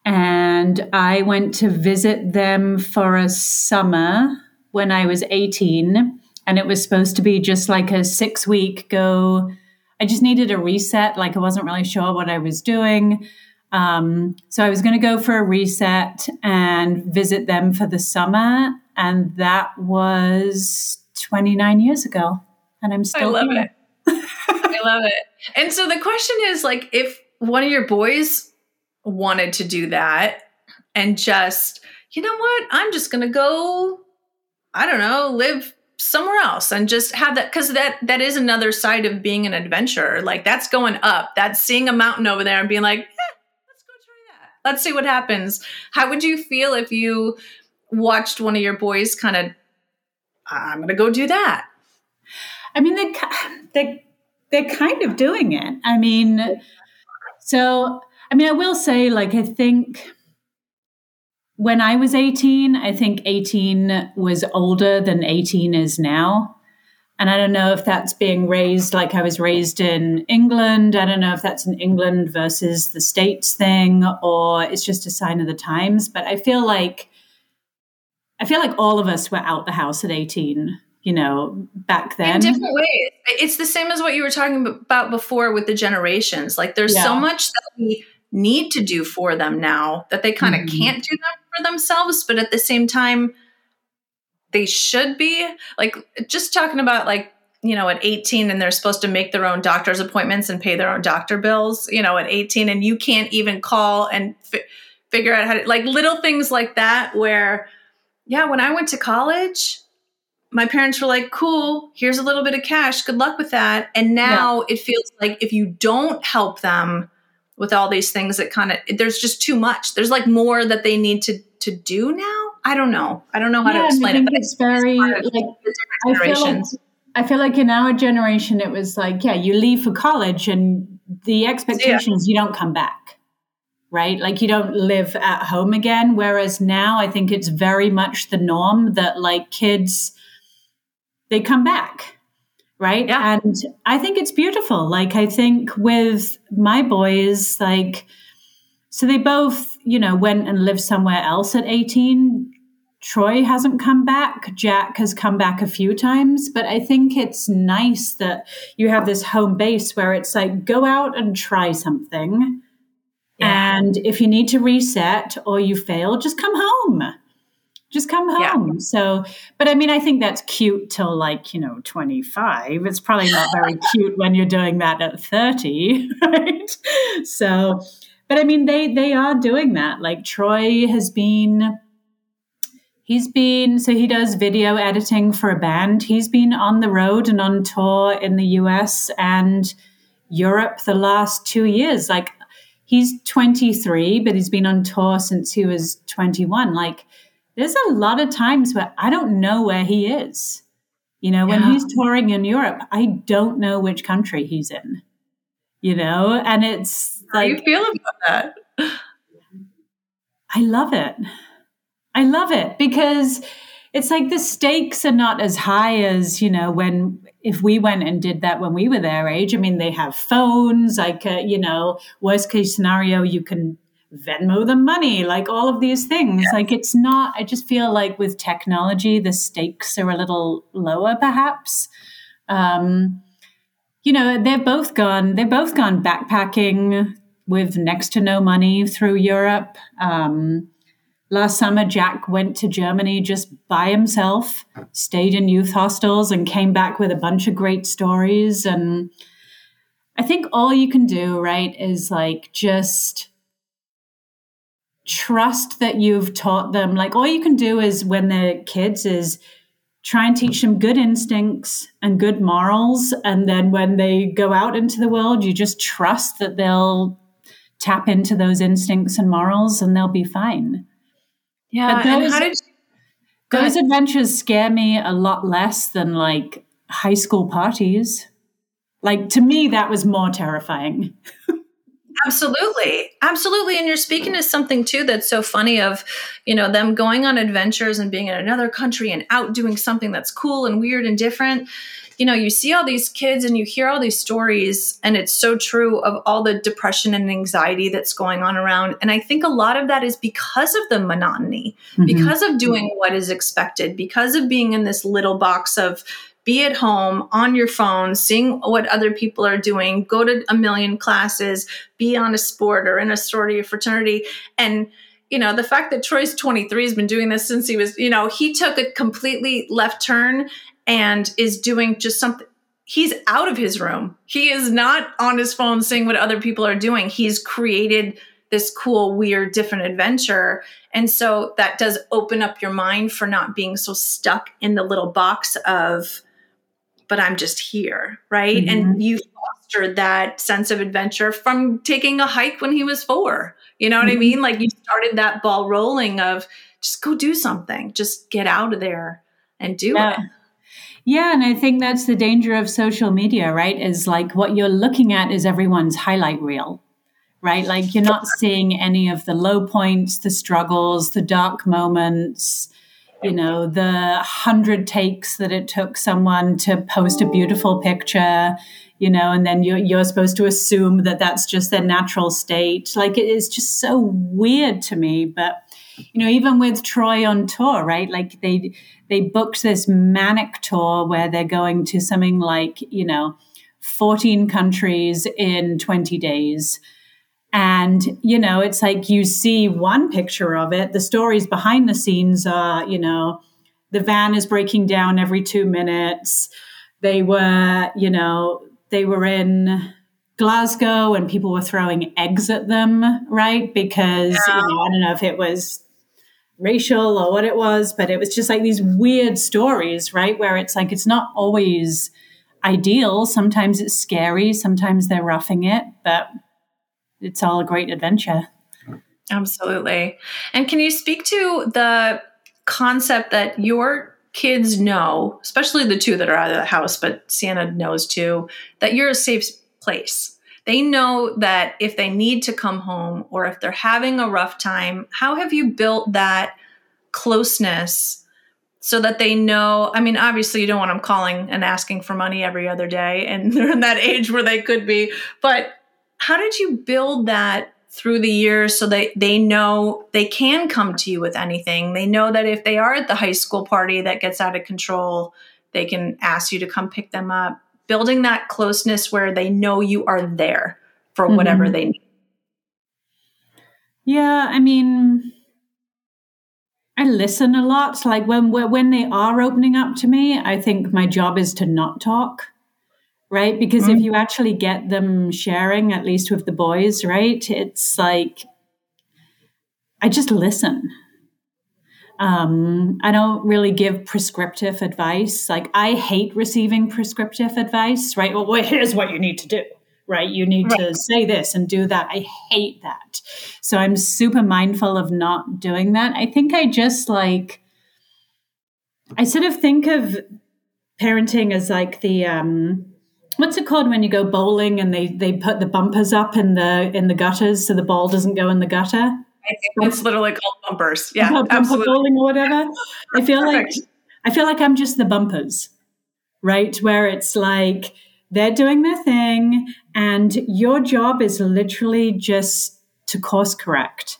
And I went to visit them for a summer when I was 18. And it was supposed to be just like a six week go. I just needed a reset. Like I wasn't really sure what I was doing. Um, so I was going to go for a reset and visit them for the summer. And that was 29 years ago. And I'm still I love here. it. I love it. And so the question is like, if one of your boys wanted to do that and just, you know what, I'm just going to go, I don't know, live somewhere else and just have that because that that is another side of being an adventurer like that's going up that's seeing a mountain over there and being like eh, let's go try that let's see what happens how would you feel if you watched one of your boys kind of, I'm to go do that? I mean, they, they, they're kind of doing it. I mean, so, I mean, I will say, like, I think when I was 18, I think 18 was older than 18 is now. And I don't know if that's being raised like I was raised in England. I don't know if that's an England versus the States thing or it's just a sign of the times. But I feel like I feel like all of us were out the house at 18, you know, back then. In different ways. It's the same as what you were talking about before with the generations. Like there's yeah. so much that we need to do for them now that they kind of mm-hmm. can't do them for themselves, but at the same time, they should be. Like just talking about like you know, at 18 and they're supposed to make their own doctor's appointments and pay their own doctor bills, you know, at 18 and you can't even call and fi- figure out how to, like little things like that where yeah, when I went to college, my parents were like, cool, here's a little bit of cash. Good luck with that. And now yeah. it feels like if you don't help them with all these things that kind of there's just too much. There's like more that they need to to do now. I don't know. I don't know how yeah, to explain it. But it's very like I feel like, I feel like in our generation it was like, yeah, you leave for college and the expectation yeah. is you don't come back right? Like you don't live at home again. Whereas now I think it's very much the norm that like kids, they come back, right? Yeah. And I think it's beautiful. Like I think with my boys, like, so they both, you know, went and lived somewhere else at 18. Troy hasn't come back. Jack has come back a few times, but I think it's nice that you have this home base where it's like go out and try something yeah. And if you need to reset or you fail, just come home. Just come home. Yeah. So, but I mean, I think that's cute till like, you know, 25. It's probably not very cute when you're doing that at 30, right? So, but I mean, they they are doing that. Like Troy has been He's been, so he does video editing for a band. He's been on the road and on tour in the US and Europe the last two years. Like, he's 23, but he's been on tour since he was 21. Like, there's a lot of times where I don't know where he is. You know, when yeah. he's touring in Europe, I don't know which country he's in. You know, and it's How like. How do you feel about that? I love it. I love it because it's like the stakes are not as high as, you know, when if we went and did that when we were their age. I mean, they have phones, like, uh, you know, worst case scenario, you can Venmo them money, like all of these things. Yes. Like it's not, I just feel like with technology, the stakes are a little lower, perhaps. Um, you know, they've both gone, they've both gone backpacking with next to no money through Europe. Um, Last summer, Jack went to Germany just by himself, stayed in youth hostels, and came back with a bunch of great stories. And I think all you can do, right, is like just trust that you've taught them. Like, all you can do is when they're kids, is try and teach them good instincts and good morals. And then when they go out into the world, you just trust that they'll tap into those instincts and morals and they'll be fine. Yeah. Those, and did those adventures scare me a lot less than like high school parties. Like to me, that was more terrifying. Absolutely. Absolutely. And you're speaking to something too that's so funny of, you know, them going on adventures and being in another country and out doing something that's cool and weird and different you know, you see all these kids and you hear all these stories, and it's so true of all the depression and anxiety that's going on around. And I think a lot of that is because of the monotony, mm-hmm. because of doing what is expected, because of being in this little box of be at home on your phone, seeing what other people are doing, go to a million classes, be on a sport or in a sorority or fraternity. And you know, the fact that Troy's 23 has been doing this since he was, you know, he took a completely left turn and is doing just something he's out of his room. He is not on his phone seeing what other people are doing. He's created this cool, weird, different adventure. And so that does open up your mind for not being so stuck in the little box of, but I'm just here, right? Mm-hmm. And you fostered that sense of adventure from taking a hike when he was four. You know what mm-hmm. I mean? Like you started that ball rolling of just go do something, just get out of there and do yeah. it. Yeah, and I think that's the danger of social media, right? Is like what you're looking at is everyone's highlight reel, right? Like you're not seeing any of the low points, the struggles, the dark moments, you know, the hundred takes that it took someone to post a beautiful picture, you know, and then you're, you're supposed to assume that that's just their natural state. Like it is just so weird to me, but you know, even with Troy on tour, right? Like they they booked this manic tour where they're going to something like, you know, 14 countries in 20 days. And, you know, it's like you see one picture of it. The stories behind the scenes are, you know, the van is breaking down every two minutes. They were, you know, they were in Glasgow and people were throwing eggs at them, right? Because, yeah. you know, I don't know if it was racial or what it was, but it was just like these weird stories, right? Where it's like it's not always ideal. Sometimes it's scary, sometimes they're roughing it, but it's all a great adventure. Absolutely. And can you speak to the concept that your kids know, especially the two that are out of the house, but Sienna knows too, that you're a safe place? They know that if they need to come home or if they're having a rough time, how have you built that closeness so that they know? I mean, obviously, you don't want them calling and asking for money every other day, and they're in that age where they could be. But how did you build that through the years so that they know they can come to you with anything? They know that if they are at the high school party that gets out of control, they can ask you to come pick them up building that closeness where they know you are there for mm-hmm. whatever they need. Yeah, I mean, I listen a lot. Like when when they are opening up to me, I think my job is to not talk, right? Because mm-hmm. if you actually get them sharing, at least with the boys, right? It's like I just listen. Um, I don't really give prescriptive advice. Like I hate receiving prescriptive advice, right? Well, here's what you need to do, right? You need right. to say this and do that. I hate that. So I'm super mindful of not doing that. I think I just like, I sort of think of parenting as like the, um, what's it called when you go bowling and they they put the bumpers up in the in the gutters so the ball doesn't go in the gutter? It's literally called bumpers. Yeah bumper absolutely. bowling or whatever? I feel Perfect. like i feel like i'm just the bumpers right? Where it's like they're doing their thing and your job is literally just to course correct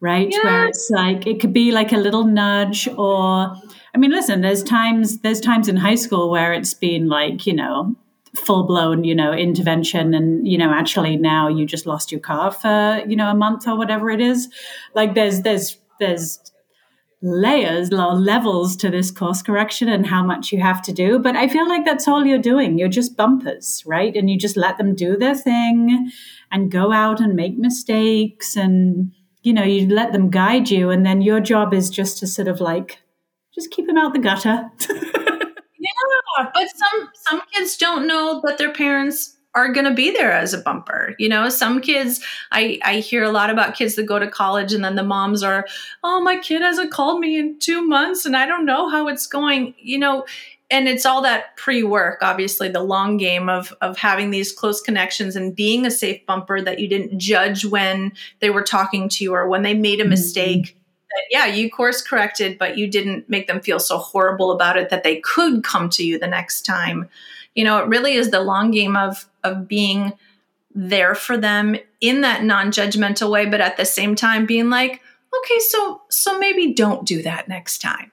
right? Where it's like it could be like a little nudge or I mean, listen, there's times there's times in high school where it's been like, you know, full blown, you know, intervention and, you know, actually now you just lost your car for, you know, a month or whatever it is. Like there's, there's, there's layers or levels to this course correction and how much you have to do. But I feel like that's all you're doing. You're just bumpers, right? And you just let them do their thing and go out and make mistakes and, you know, you let them guide you. And then your job is just to sort of like, just keep them out the gutter. Yeah, but some some kids don't know that their parents are going to be there as a bumper. You know, some kids, I, I hear a lot about kids that go to college and then the moms are, oh, my kid hasn't called me in two months and I don't know how it's going. You know, and it's all that pre-work obviously the long game of of having these close connections and being a safe bumper that you didn't judge when they were talking to you or when they made a mm-hmm. mistake that yeah you course corrected but you didn't make them feel so horrible about it that they could come to you the next time. You know it really is the long game of of being there for them in that non-judgmental way but at the same time being like okay so so maybe don't do that next time.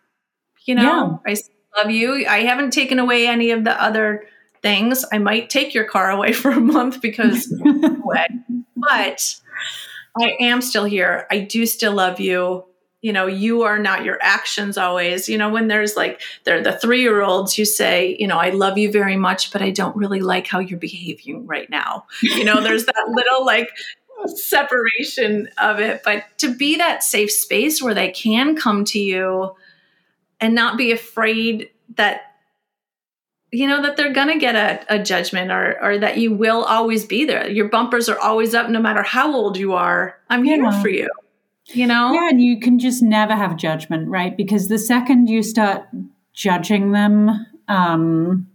You know yeah. i love you. I haven't taken away any of the other things. I might take your car away for a month because but i am still here. I do still love you you know you are not your actions always. You know when there's like they're the three year olds who say you know i love you very much but i don't really like how you're behaving right now. You know there's that little like separation of it. But to be that safe space where they can come to you and not be afraid that you know that they're gonna get a, a judgment or or that you will always be there. Your bumpers are always up no matter how old you are. I'm yeah. here for you you know? Yeah, and you can just never have judgment, right? Because the second you start judging them, um,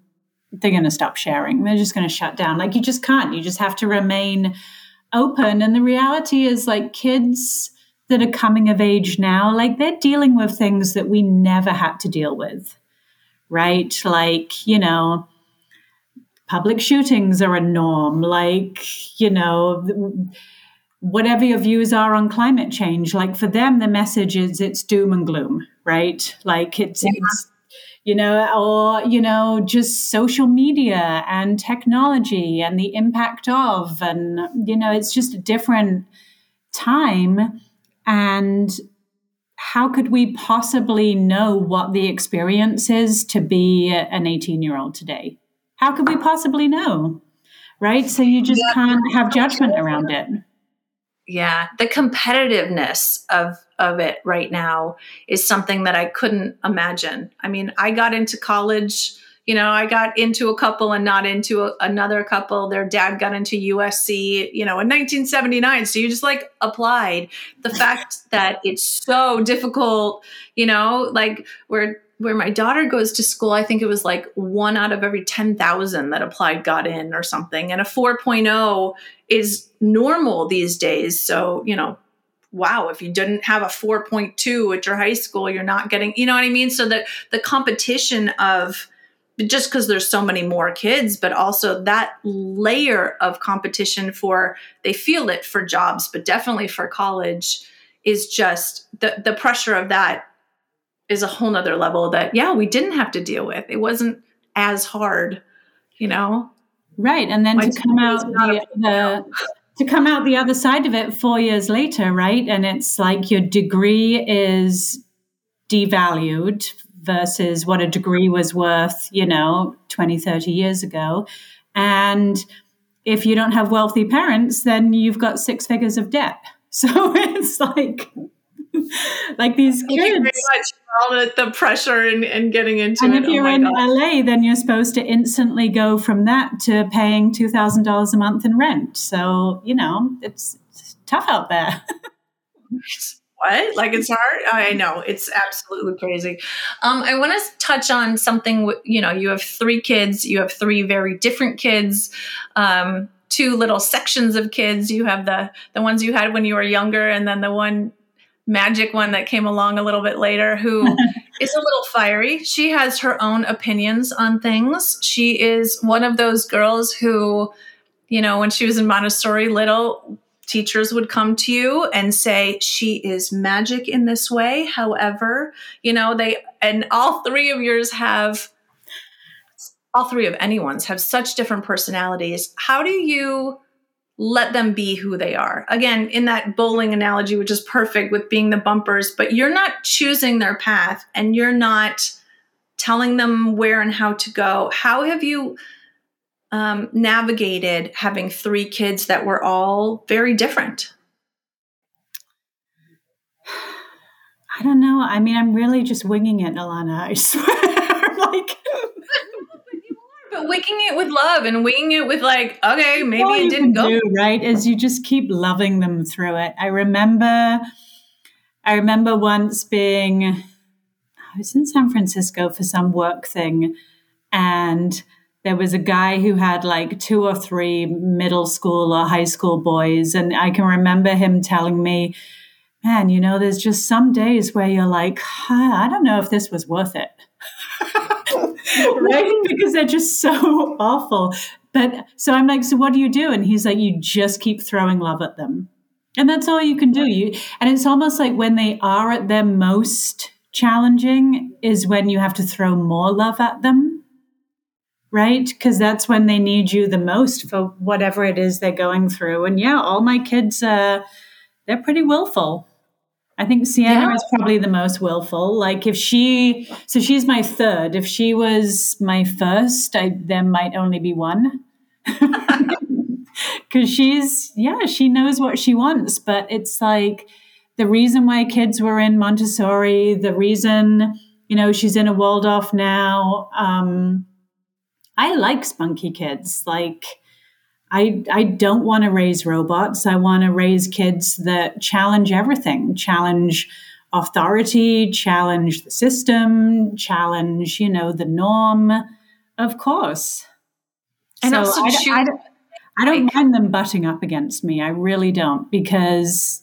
they're going to stop sharing. They're just going to shut down. Like you just can't. You just have to remain open. And the reality is, like kids that are coming of age now, like they're dealing with things that we never had to deal with, right? Like, you know, public shootings are a norm. Like, you know, whatever your views are on climate change, like for them, the message is it's doom and gloom, right? Like it's, yeah. it's you know, or, you know, just social media and technology and the impact of, and, you know, it's just a different time. And how could we possibly know what the experience is to be an 18 year old today? How could we possibly know? Right. So you just yeah. can't have judgment around it yeah the competitiveness of of it right now is something that i couldn't imagine. I mean i got into college you know i got into a couple and not into a, another couple. Their dad got into usc you know in 1979 so you just like applied. The fact that it's so difficult you know like where where my daughter goes to school, I think it was like one out of every 10,000 that applied got in or something. And a 4.0 is normal these days. So, you know, wow, if you didn't have a 4.2 at your high school, you're not getting, you know what I mean? So that the competition of just because there's so many more kids, but also that layer of competition for, they feel it for jobs, but definitely for college is just the, the pressure of that is a whole nother level that yeah we didn't have to deal with. It wasn't as hard you know? Right and then to come out the, the to come out the other side of it four years later right? And it's like your degree is devalued versus what a degree was worth you know 20 30 years ago. And if you don't have wealthy parents then you've got six figures of debt. So it's like like these Thank kids. You very much for all the, the pressure and, and getting into and it. if you're oh in God. LA, then you're supposed to instantly go from that to paying two thousand dollars a month in rent. So you know it's, it's tough out there. what like it's hard i know it's absolutely crazy um, i want to touch on something you know you have three kids you have three very different kids um, two little sections of kids you have the the ones you had when you were younger and then the one magic one that came along a little bit later who is a little fiery. She has her own opinions on things. She is one of those girls who you know when she was in montessori little teachers would come to you and say she is magic in this way. However you know they and all three of yours have all three of anyone's have such different personalities. How do you let them be who they are again in that bowling analogy which is perfect with being the bumpers but you're not choosing their path and you're not telling them where and how to go how have you um, navigated having three kids that were all very different? I don't know. I mean, I'm really just winging it, Alana. I swear. Winging it with love and winging it with like, okay, maybe all it didn't go. do, right? Is you just keep loving them through it. I remember, I remember once being, I was in San Francisco for some work thing, and there was a guy who had like two or three middle school or high school boys, and I can remember him telling me. Man, you know, there's just some days where you're like, I don't know if this was worth it. right? Because they're just so awful. But so I'm like, so what do you do? And he's like, you just keep throwing love at them. And that's all you can do. You and it's almost like when they are at their most challenging is when you have to throw more love at them. Right? Because that's when they need you the most for whatever it is they're going through. And yeah, all my kids uh they're pretty willful. I think Sienna Yeah. is probably the most willful. Like if she, so she's my third. If she was my first, I there might only be one. Because she's, yeah, she knows what she wants. But it's like the reason why kids were in Montessori, the reason, you know, she's in a Waldorf now. Um, I like spunky kids. Like, I, I don't want to raise robots. I want to raise kids that challenge everything, challenge authority, challenge the system, challenge, you know, the norm, of course. And also I, choose- I, don't- I don't mind them butting up against me. I really don't, because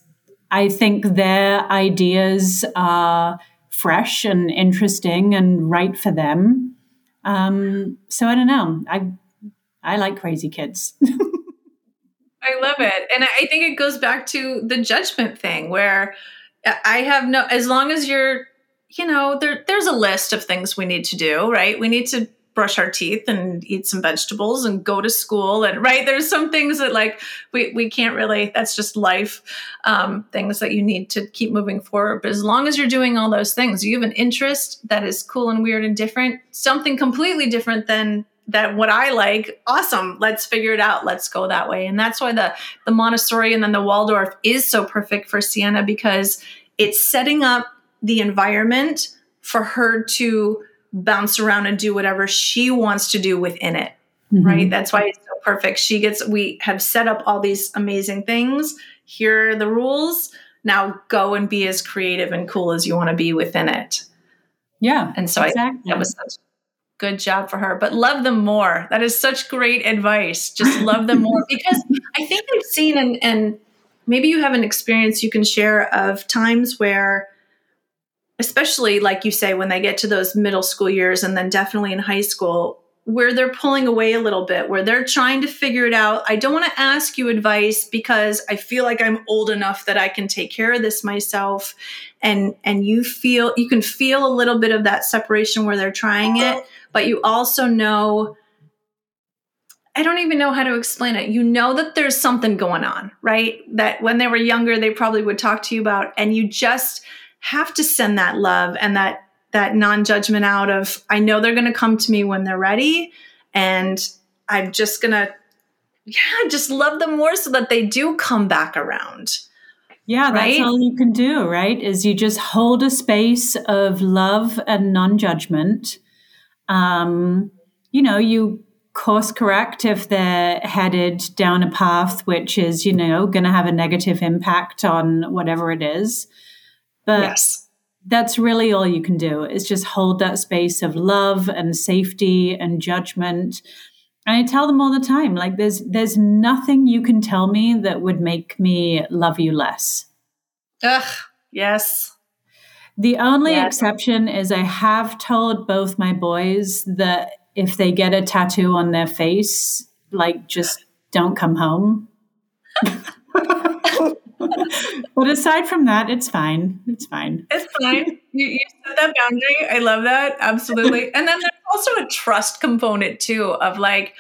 I think their ideas are fresh and interesting and right for them. Um, so I don't know. I I like crazy kids. I love it. And I think it goes back to the judgment thing where I have no, as long as you're, you know, there, there's a list of things we need to do, right? We need to brush our teeth and eat some vegetables and go to school. And right, there's some things that like we, we can't really, that's just life, um, things that you need to keep moving forward. But as long as you're doing all those things, you have an interest that is cool and weird and different, something completely different than that what I like, awesome. Let's figure it out. Let's go that way. And that's why the the Montessori and then the Waldorf is so perfect for Sienna because it's setting up the environment for her to bounce around and do whatever she wants to do within it. Mm-hmm. Right? That's why it's so perfect. She gets we have set up all these amazing things. Here are the rules. Now go and be as creative and cool as you want to be within it. Yeah. And so I exactly. that was such good job for her. But love them more. That is such great advice. Just love them more because I think I've seen and and maybe you have an experience you can share of times where especially like you say when they get to those middle school years and then definitely in high school where they're pulling away a little bit where they're trying to figure it out i don't want to ask you advice because i feel like i'm old enough that i can take care of this myself and and you feel you can feel a little bit of that separation where they're trying it but you also know I don't even know how to explain it. You know that there's something going on, right? That when they were younger, they probably would talk to you about, and you just have to send that love and that that non-judgment out of I know they're going to come to me when they're ready, and I'm just gonna, yeah, just love them more so that they do come back around. Yeah, that's all you can do, right? Is you just hold a space of love and non judgment. Um, you know, you course correct if they're headed down a path which is, you know, going to have a negative impact on whatever it is. But yes. That's really all you can do is just hold that space of love and safety and judgment. And I tell them all the time, like there's there's nothing you can tell me that would make me love you less. Ugh, yes. The only Yes. exception is I have told both my boys that if they get a tattoo on their face, like just don't come home. but aside from that, it's fine. It's fine. It's fine. you, you set that boundary. I love that. Absolutely. And then there's also a trust component too of like,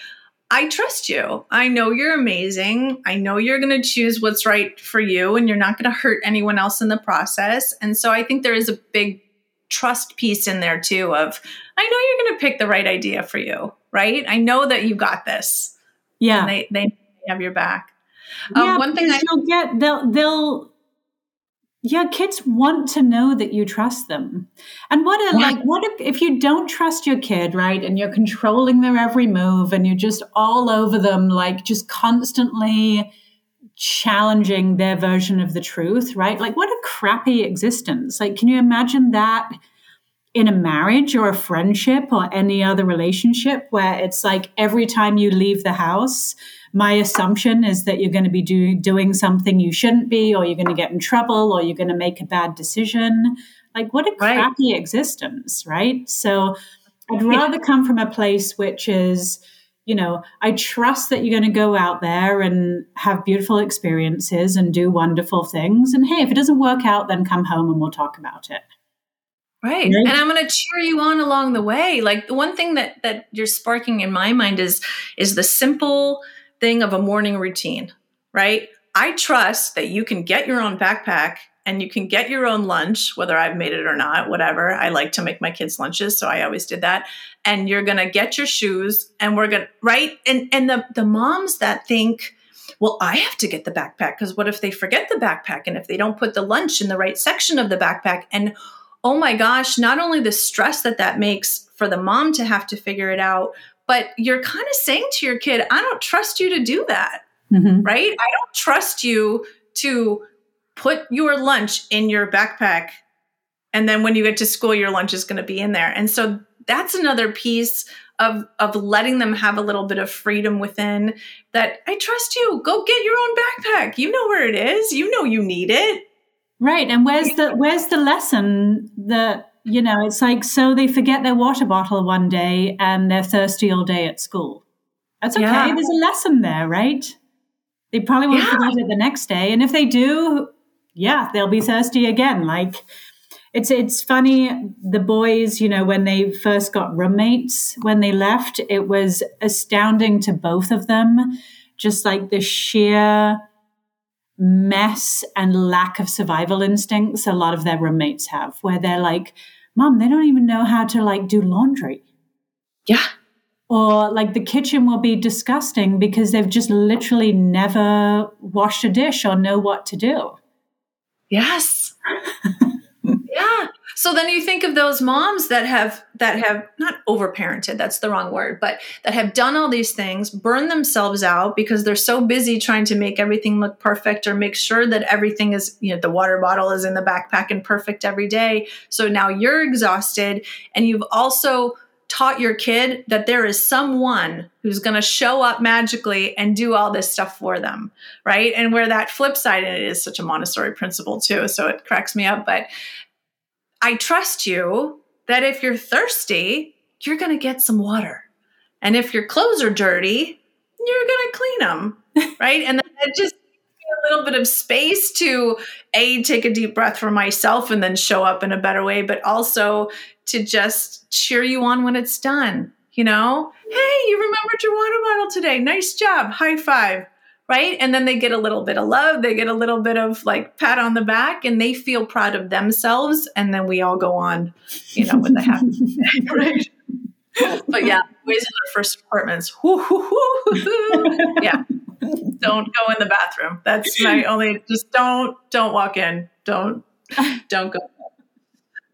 I trust you. I know you're amazing. I know you're going to choose what's right for you and you're not going to hurt anyone else in the process. And so I think there is a big trust piece in there too of I know you're going to pick the right idea for you, right? I know that you got this. Yeah. And they they have your back. Um, yeah, one thing I you'll get they'll they'll yeah, kids want to know that you trust them. And what a Yeah. like what if if you don't trust your kid, right? And you're controlling their every move and you're just all over them, like just constantly challenging their version of the truth, right? Like what a crappy existence. Like can you imagine that in a marriage or a friendship or any other relationship where it's like every time you leave the house, my assumption is that you're going to be do, doing something you shouldn't be, or you're going to get in trouble, or you're going to make a bad decision. Like, what a Right. crappy existence, right? So, I'd rather come from a place which is, you know, I trust that you're going to go out there and have beautiful experiences and do wonderful things. And hey, if it doesn't work out, then come home and we'll talk about it. Right. Right. And I'm going to cheer you on along the way. Like the one thing that that you're sparking in my mind is is the simple thing of a morning routine, right? I trust that you can get your own backpack and you can get your own lunch whether I've made it or not, whatever. I like to make my kids lunches, so I always did that. And you're going to get your shoes and we're going to right? And and the the moms that think well, I have to get the backpack because what if they forget the backpack and if they don't put the lunch in the right section of the backpack and oh my gosh, not only the stress that that makes for the mom to have to figure it out, but you're kind of saying to your kid, I don't trust you to do that, Mm-hmm. right? I don't trust you to put your lunch in your backpack. And then when you get to school, your lunch is going to be in there. And so that's another piece of, of letting them have a little bit of freedom within that I trust you. Go get your own backpack. You know where it is. You know you need it. Right. And where's the where's the lesson that you know, it's like so they forget their water bottle one day and they're thirsty all day at school. That's okay. Yeah. There's a lesson there, right? They probably won't Yeah. forget it the next day. And if they do, yeah, they'll be thirsty again. Like it's it's funny, the boys, you know, when they first got roommates, when they left, it was astounding to both of them, just like the sheer mess and lack of survival instincts a lot of their roommates have, where they're like, Mom, they don't even know how to like do laundry. Yeah. Or like the kitchen will be disgusting because they've just literally never washed a dish or know what to do. Yes. So then you think of those moms that have that have not overparented, that's the wrong word, but that have done all these things, burn themselves out because they're so busy trying to make everything look perfect or make sure that everything is, you know, the water bottle is in the backpack and perfect every day. So now you're exhausted and you've also taught your kid that there is someone who's going to show up magically and do all this stuff for them right and where that flip side and it is such a montessori principle too so it cracks me up but i trust you that if you're thirsty you're going to get some water and if your clothes are dirty you're going to clean them right and then it just gives me a little bit of space to a take a deep breath for myself and then show up in a better way but also to just cheer you on when it's done. You know, hey, you remembered your water bottle today. Nice job. High five. Right. And then they get a little bit of love. They get a little bit of like pat on the back and they feel proud of themselves. And then we all go on, you know, with the happy right? But yeah, boys in their first apartments. Yeah. don't go in the bathroom. That's my only. Just don't don't walk in. Don't don't go.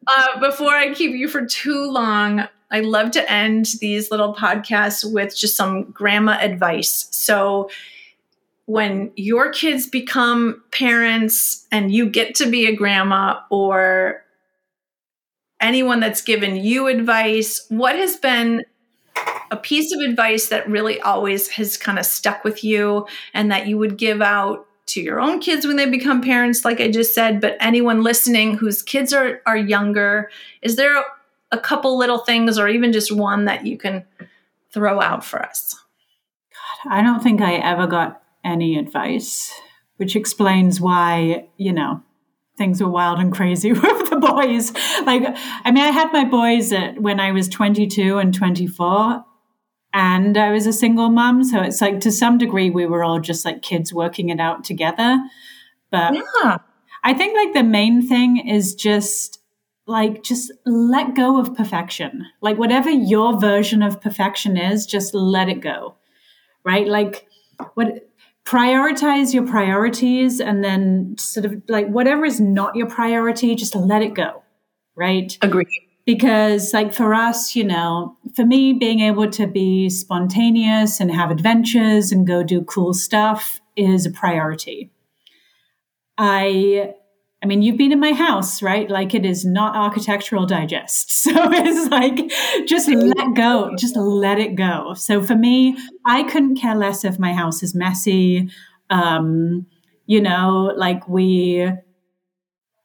Uh, before I keep you for too long, I love to end these little podcasts with just some grandma advice. So, when your kids become parents and you get to be a grandma, or anyone that's given you advice, what has been a piece of advice that really always has kind of stuck with you and that you would give out to your own kids when they become parents, like I just said, but anyone listening whose kids are, are younger, is there a couple little things or even just one that you can throw out for us? God, I don't think I ever got any advice, which explains why, you know, things were wild and crazy with the boys. Like, I mean, I had my boys at, when I was 22 and 24, and I was a single mom. So it's like to some degree, we were all just like kids working it out together. But yeah. I think like the main thing is just like, just let go of perfection. Like, whatever your version of perfection is, just let it go. Right. Like, what prioritize your priorities and then sort of like whatever is not your priority, just let it go. Right. Agree because like for us you know for me being able to be spontaneous and have adventures and go do cool stuff is a priority i i mean you've been in my house right like it is not architectural digest so it's like just let go just let it go so for me i couldn't care less if my house is messy um you know like we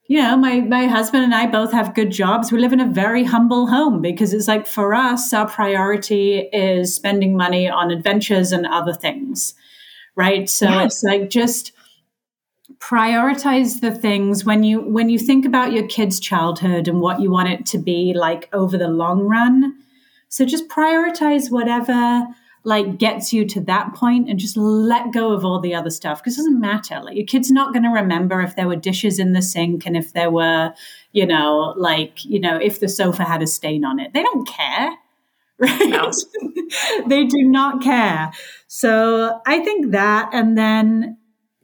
you know, my my husband and I both have good jobs. We live in a very humble home because it's like for us, our priority is spending money on adventures and other things. Right. So yes. it's like just prioritize the things when you when you think about your kid's childhood and what you want it to be like over the long run. So just prioritize whatever like gets you to that point and just let go of all the other stuff because it doesn't matter. Like your kid's not going to remember if there were dishes in the sink and if there were, you know, like, you know, if the sofa had a stain on it. They don't care. Right? No. they do not care. So I think that and then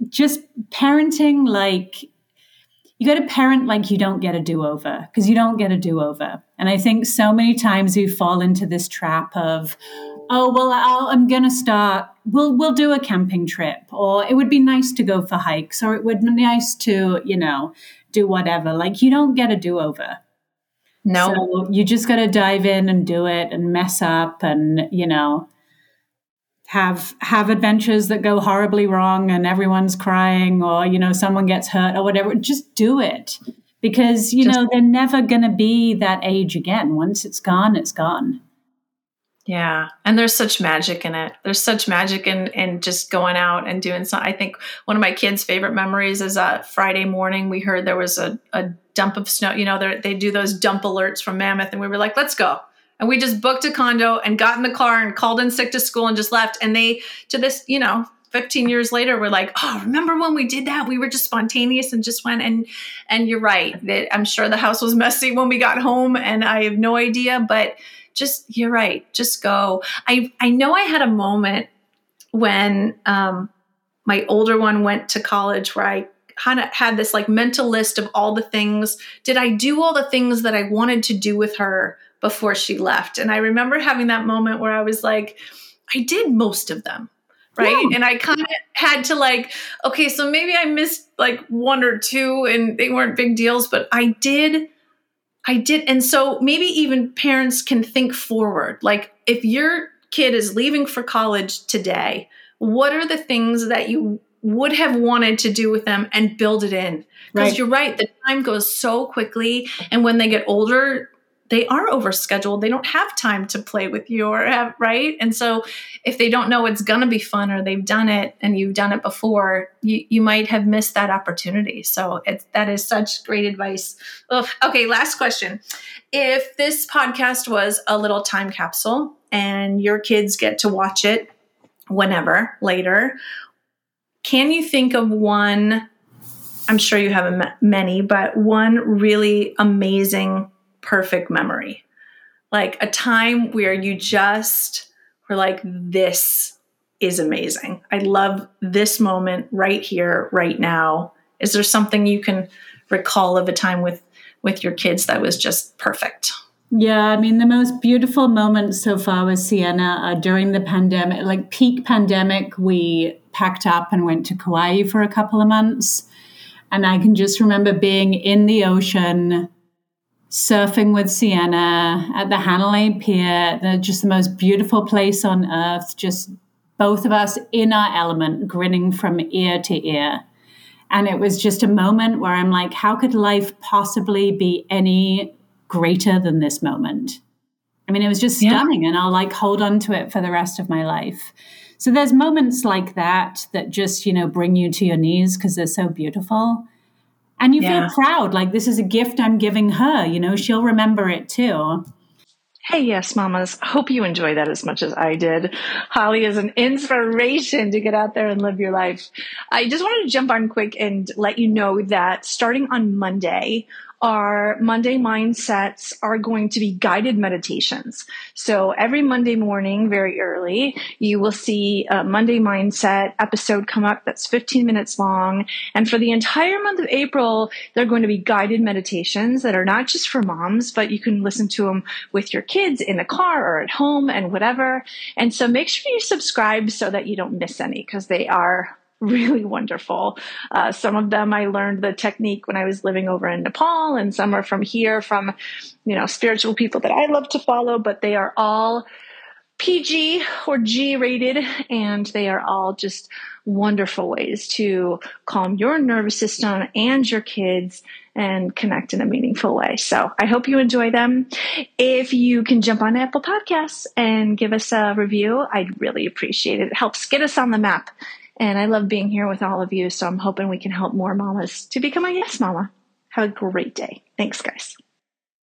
just parenting like you got to parent like you don't get a do over because you don't get a do over. And I think so many times we fall into this trap of, oh well i am going to start we'll we'll do a camping trip or it would be nice to go for hikes or it would be nice to you know do whatever. Like you don't get a do over no. So you just got to dive in and do it and mess up and you know have have adventures that go horribly wrong and everyone's crying or you know someone gets hurt or whatever just do it because you just, know they're never going to be that age again once it's gone it's gone yeah. And there's such magic in it. There's such magic in, in just going out and doing something. I think one of my kids' favorite memories is a Friday morning. We heard there was a, a dump of snow. You know, they do those dump alerts from Mammoth. And we were like, let's go. And we just booked a condo and got in the car and called in sick to school and just left. And they, to this, you know, 15 years later we're like oh remember when we did that? We were just spontaneous and just went. And and you're right that i'm sure the house was messy when we got home and i have no idea but just you're right just go. I i know i had a moment when um my older one went to college where i kind of had this like mental list of all the things. Did i do all the things that i wanted to do with her before she left and i remember having that moment where i was like i did most of them right yeah. and i kind of had to like okay so maybe i missed like one or two and they weren't big deals but i did I did. And so maybe even parents can think forward. Like if your kid is leaving for college today, what are the things that you would have wanted to do with them and build it in? Because right. you're right, the time goes so quickly. And when they get older, they are overscheduled. They don't have time to play with you or have, uh, right? And so if they don't know it's going to be fun or they've done it and you've done it before, you, you might have missed that opportunity. So it's, that is such great advice. Ugh. Okay, last question. If this podcast was a little time capsule and your kids get to watch it whenever later, can you think of one? I'm sure you have many, but one really amazing perfect memory. Like a time where you just were like, this is amazing. I love this moment right here, right now. Is there something you can recall of a time with with your kids that was just perfect? Yeah, I mean, the most beautiful moments so far with Sienna are during the pandemic, like peak pandemic. We packed up and went to Kauai for a couple of months. And I can just remember being in the ocean, surfing with Sienna at the Hanalei Pier, the, just the most beautiful place on earth, just both of us in our element, grinning from ear to ear. And it was just a moment where I'm like, how could life possibly be any greater than this moment. I mean, it was just stunning, yeah. and I'll like hold on to it for the rest of my life. So there's moments like that that just, you know, bring you to your knees because they're so beautiful. And you yeah. feel proud, like this is a gift I'm giving her, you know, she'll remember it too. Hey, yes, mamas. Hope you enjoy that as much as I did. Holly is an inspiration to get out there and live your life. I just wanted to jump on quick and let you know that starting on Monday, our Monday mindsets are going to be guided meditations. So every Monday morning, very early, you will see a Monday mindset episode come up that's 15 minutes long. And for the entire month of April, they're going to be guided meditations that are not just for moms, but you can listen to them with your kids in the car or at home and whatever. And so make sure you subscribe so that you don't miss any because they are really wonderful. Uh, some of them I learned the technique when I was living over in Nepal, and some are from here, from you know spiritual people that I love to follow. But they are all PG or G rated, and they are all just wonderful ways to calm your nervous system and your kids and connect in a meaningful way. So I hope you enjoy them. If you can jump on Apple Podcasts and give us a review, I'd really appreciate it. It helps get us on the map and I love being here with all of you. So I'm hoping we can help more mamas to become a yes mama. Have a great day. Thanks, guys.